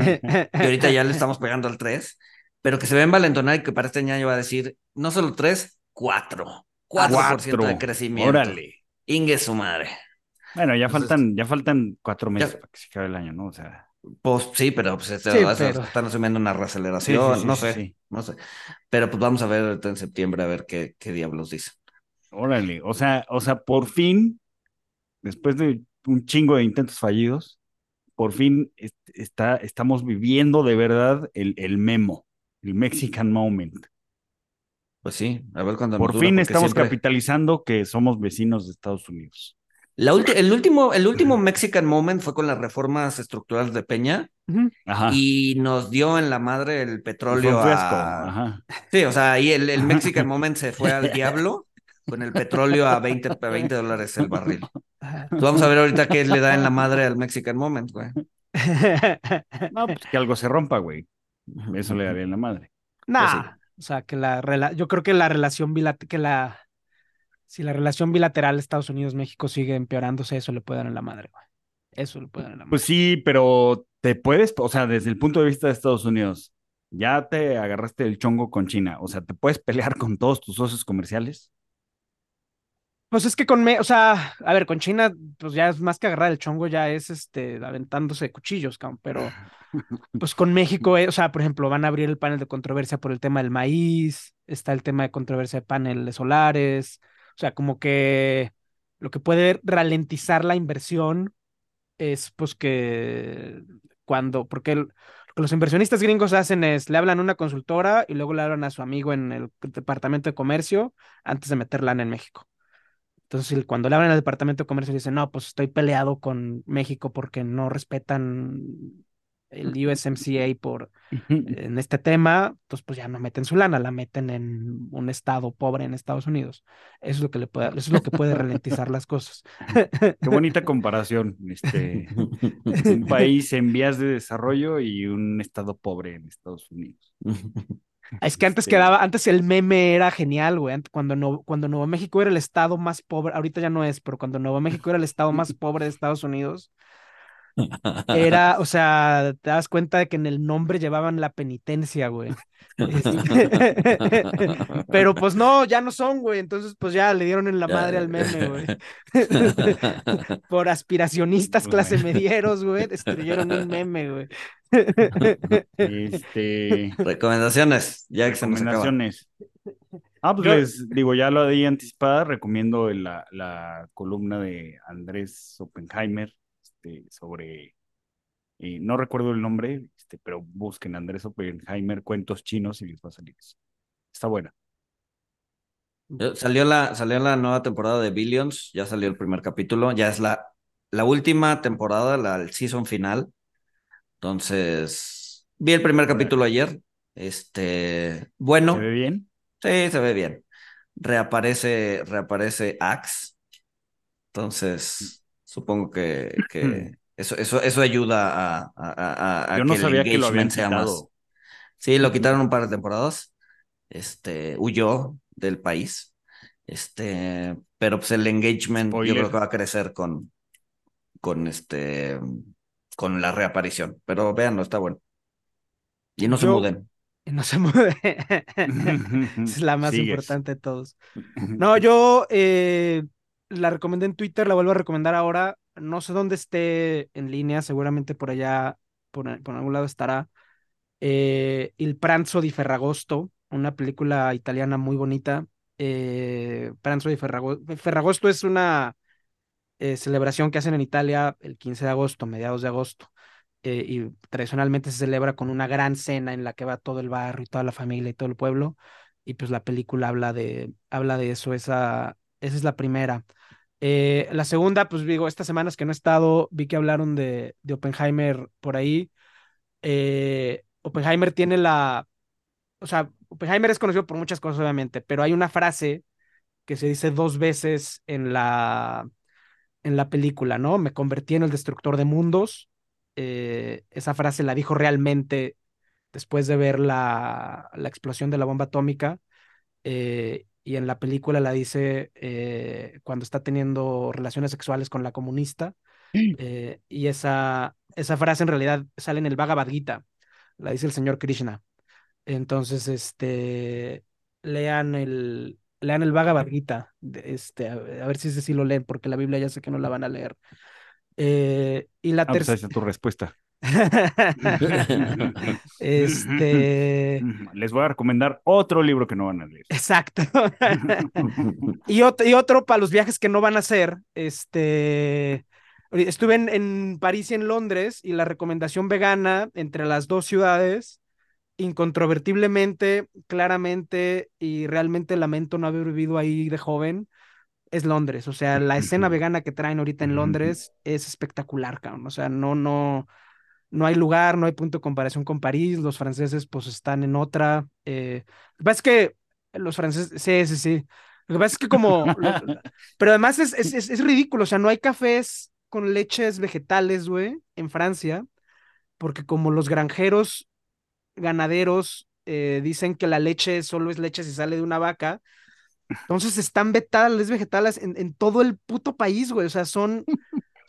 Y ahorita ya le estamos pegando al 3, pero que se va a envalentonar y que para este año va a decir no solo 3, 4. 4% de crecimiento. Órale. Ingue su madre. Bueno, ya Entonces- faltan, ya faltan cuatro meses Ya- para que se acabe el año, ¿no? O sea, Pues sí, pero pues este- Sí, pero- están asumiendo una sí, reaceleración. sí, sí, no sí, sé, sí. no sé. Pero pues vamos a ver en septiembre a ver qué, qué diablos dice. Órale. O sea, o sea, por fin, después de un chingo de intentos fallidos, por fin est- está, estamos viviendo de verdad el, el memo, el Mexican Moment. Pues sí, a ver cuándo nos Por fin estamos siempre- capitalizando que somos vecinos de Estados Unidos. La el último, el último Mexican Moment fue con las reformas estructurales de Peña. Ajá. y nos dio en la madre el Fue petróleo fresco. a, Ajá. Sí, o sea, ahí el, el Mexican Moment se fue al diablo con el petróleo a 20, a 20 dólares el barril. Pues vamos a ver ahorita qué le da en la madre al Mexican Moment, güey. No, pues que algo se rompa, güey. Eso le daría en la madre. Nah, o sea, que la rela- yo creo que la relación bilateral, que la si la relación bilateral Estados Unidos-México sigue empeorándose, eso le puede dar en la madre, güey. Eso le puede dar en la madre. Pues sí, pero te puedes, o sea, desde el punto de vista de Estados Unidos, ya te agarraste el chongo con China, o sea, te puedes pelear con todos tus socios comerciales. Pues es que con, me, o sea, a ver, con China, pues ya es más que agarrar el chongo, ya es este, aventándose cuchillos, pero pues con México, eh, o sea, por ejemplo, van a abrir el panel de controversia por el tema del maíz, está el tema de controversia de paneles solares, o sea, como que lo que puede ralentizar la inversión es pues que cuando, porque lo que los inversionistas gringos hacen es, le hablan a una consultora y luego le hablan a su amigo en el departamento de comercio antes de meter lana en México. Entonces, cuando le hablan al departamento de comercio, dicen, no, pues estoy peleado con México porque no respetan el USMCA por en este tema, entonces pues ya no meten su lana, la meten en un estado pobre en Estados Unidos. Eso es lo que le puede, eso es lo que puede ralentizar las cosas. Qué bonita comparación, este un país en vías de desarrollo y un estado pobre en Estados Unidos. Es que antes este quedaba, antes el meme era genial, güey. Cuando, cuando Nuevo México era el estado más pobre, ahorita ya no es, pero cuando Nuevo México era el estado más pobre de Estados Unidos, era, o sea, te das cuenta de que en el nombre llevaban la penitencia, güey. Este, pero pues no, ya no son, güey. Entonces, pues ya le dieron en la madre al meme, güey. Por aspiracionistas clase medieros, güey, destruyeron un meme, güey. Este... Recomendaciones, ya que Recomendaciones. Ah, pues digo, ya lo di anticipada, recomiendo la, la columna de Andrés Oppenheimer, este, sobre, eh, no recuerdo el nombre, este, pero busquen Andrés Oppenheimer, cuentos chinos y les va a salir eso. Está buena. Salió la, salió la nueva temporada de Billions, ya salió el primer capítulo, ya es la, la última temporada, la el season final. Entonces, vi el primer capítulo ayer. Este, bueno. ¿Se ve bien? Sí, se ve bien. Reaparece, reaparece Axe. Entonces, Supongo que, que eso, eso, eso ayuda a, a, a, Yo no sabía que lo habían sea más. Sí, lo quitaron un par de temporadas. Este, huyó del país. Este, pero pues el engagement yo creo que va a crecer con, con este, con la reaparición. Pero véanlo, está bueno. Y no se muden. Y no se muden. es la más importante de todos. No, yo eh, la recomendé en Twitter, la vuelvo a recomendar ahora. No sé dónde esté en línea, seguramente por allá, por, algún lado estará. Eh, Il Pranzo di Ferragosto, una película italiana muy bonita. Eh, Pranzo di Ferragosto. Ferragosto es una eh, celebración que hacen en Italia el 15 de agosto, mediados de agosto. Y tradicionalmente se celebra con una gran cena en la que va todo el barrio y toda la familia y todo el pueblo. Y pues la película habla de, habla de eso, esa, esa es la primera. Eh, la segunda, pues digo, estas semanas que no he estado, vi que hablaron de, de Oppenheimer por ahí. Eh, Oppenheimer tiene la, o sea, Oppenheimer es conocido por muchas cosas, obviamente, pero hay una frase que se dice dos veces en la, en la película, ¿no? Me convertí en el destructor de mundos. Eh, esa frase la dijo realmente después de ver la, la explosión de la bomba atómica. Y en la película la dice eh, cuando está teniendo relaciones sexuales con la comunista. Mm. Eh, y esa, esa frase en realidad sale en el Bhagavad Gita, la dice el señor Krishna. Entonces, este, lean el, lean el Bhagavad Gita, este, a, ver si sí lo leen, porque la Biblia ya sé que no la van a leer. Eh, y la ah, pues tercera. tu respuesta. este. Les voy a recomendar otro libro que no van a leer. Exacto. y, otro, y otro para los viajes que no van a hacer. Este. Estuve en, en, París y en Londres y la recomendación vegana entre las dos ciudades, incontrovertiblemente, claramente y realmente lamento no haber vivido ahí de joven, es Londres. O sea, la escena vegana que traen ahorita en Londres es espectacular, cabrón. O sea, no, no, no hay lugar, no hay punto de comparación con París, los franceses pues están en otra. Eh, lo que pasa es que los franceses, sí, sí, sí. Lo que pasa es que como, pero además es, es, es, ridículo, o sea, no hay cafés con leches vegetales, güey, en Francia, porque como los granjeros ganaderos eh, dicen que la leche solo es leche si sale de una vaca, entonces están vetadas las vegetales en, en todo el puto país, güey, o sea, son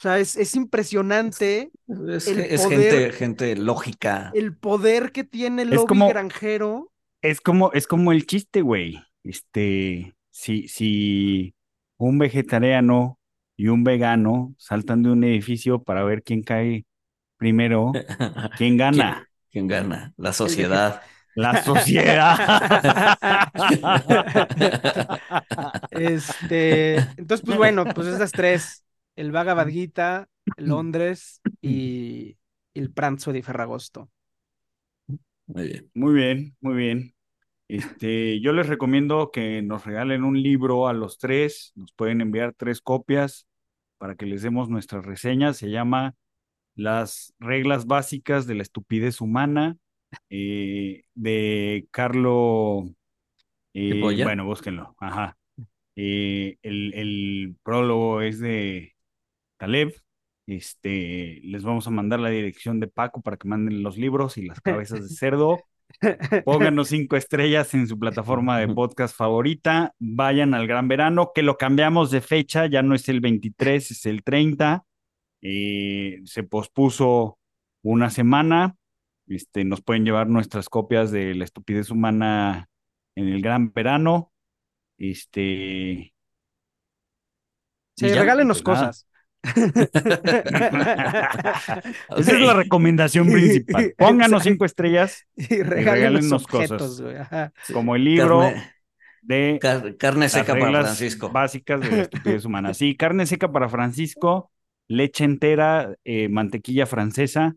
sea, es, impresionante. Es, gente, gente lógica. El poder que tiene el lobby granjero. Es como, es como el chiste, güey. Este, si, si un vegetariano y un vegano saltan de un edificio para ver quién cae primero. ¿Quién gana? ¿Quién, quién gana? La sociedad. La sociedad. Este, entonces, pues bueno, pues esas tres, el Bhagavad Gita, Londres y el Pranzo de Ferragosto. Muy bien. Muy bien, muy bien. Este, yo les recomiendo que nos regalen un libro a los tres. Nos pueden enviar tres copias para que les demos nuestra reseña. Se llama Las reglas básicas de la estupidez humana eh, de Carlo. eh, bueno, búsquenlo. Ajá. Eh, el, el prólogo es de Taleb. Este, les vamos a mandar la dirección de Paco para que manden los libros y las cabezas de cerdo. Pónganos cinco estrellas en su plataforma de podcast favorita. Vayan al Gran Verano, que lo cambiamos de fecha, ya no es el 23, es el 30. Eh, se pospuso una semana. Este, nos pueden llevar nuestras copias de La estupidez humana en el Gran Verano. Este, Sí, regálenos pues cosas. Esa es la recomendación principal. Pónganos cinco estrellas Y regálenos cosas. como el libro Carne, de car- carne seca para Francisco. básicas de la estupidez humana. Sí, carne seca para Francisco, leche entera, eh, mantequilla francesa.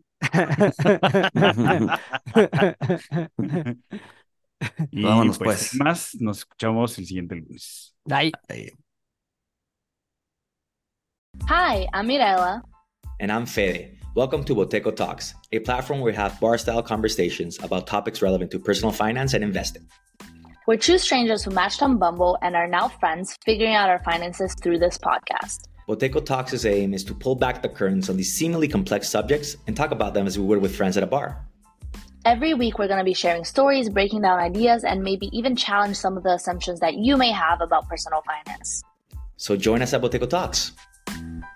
y Vámonos, pues, pues. sin más, nos escuchamos el siguiente lunes. Ahí. Hi, I'm Mirella. And I'm Fede. Welcome to Boteco Talks, a platform where we have bar style conversations about topics relevant to personal finance and investing. We're two strangers who matched on Bumble and are now friends, figuring out our finances through this podcast. Boteco Talks' aim is to pull back the curtains on these seemingly complex subjects and talk about them as we would with friends at a bar. Every week, we're going to be sharing stories, breaking down ideas, and maybe even challenge some of the assumptions that you may have about personal finance. So join us at Boteco Talks you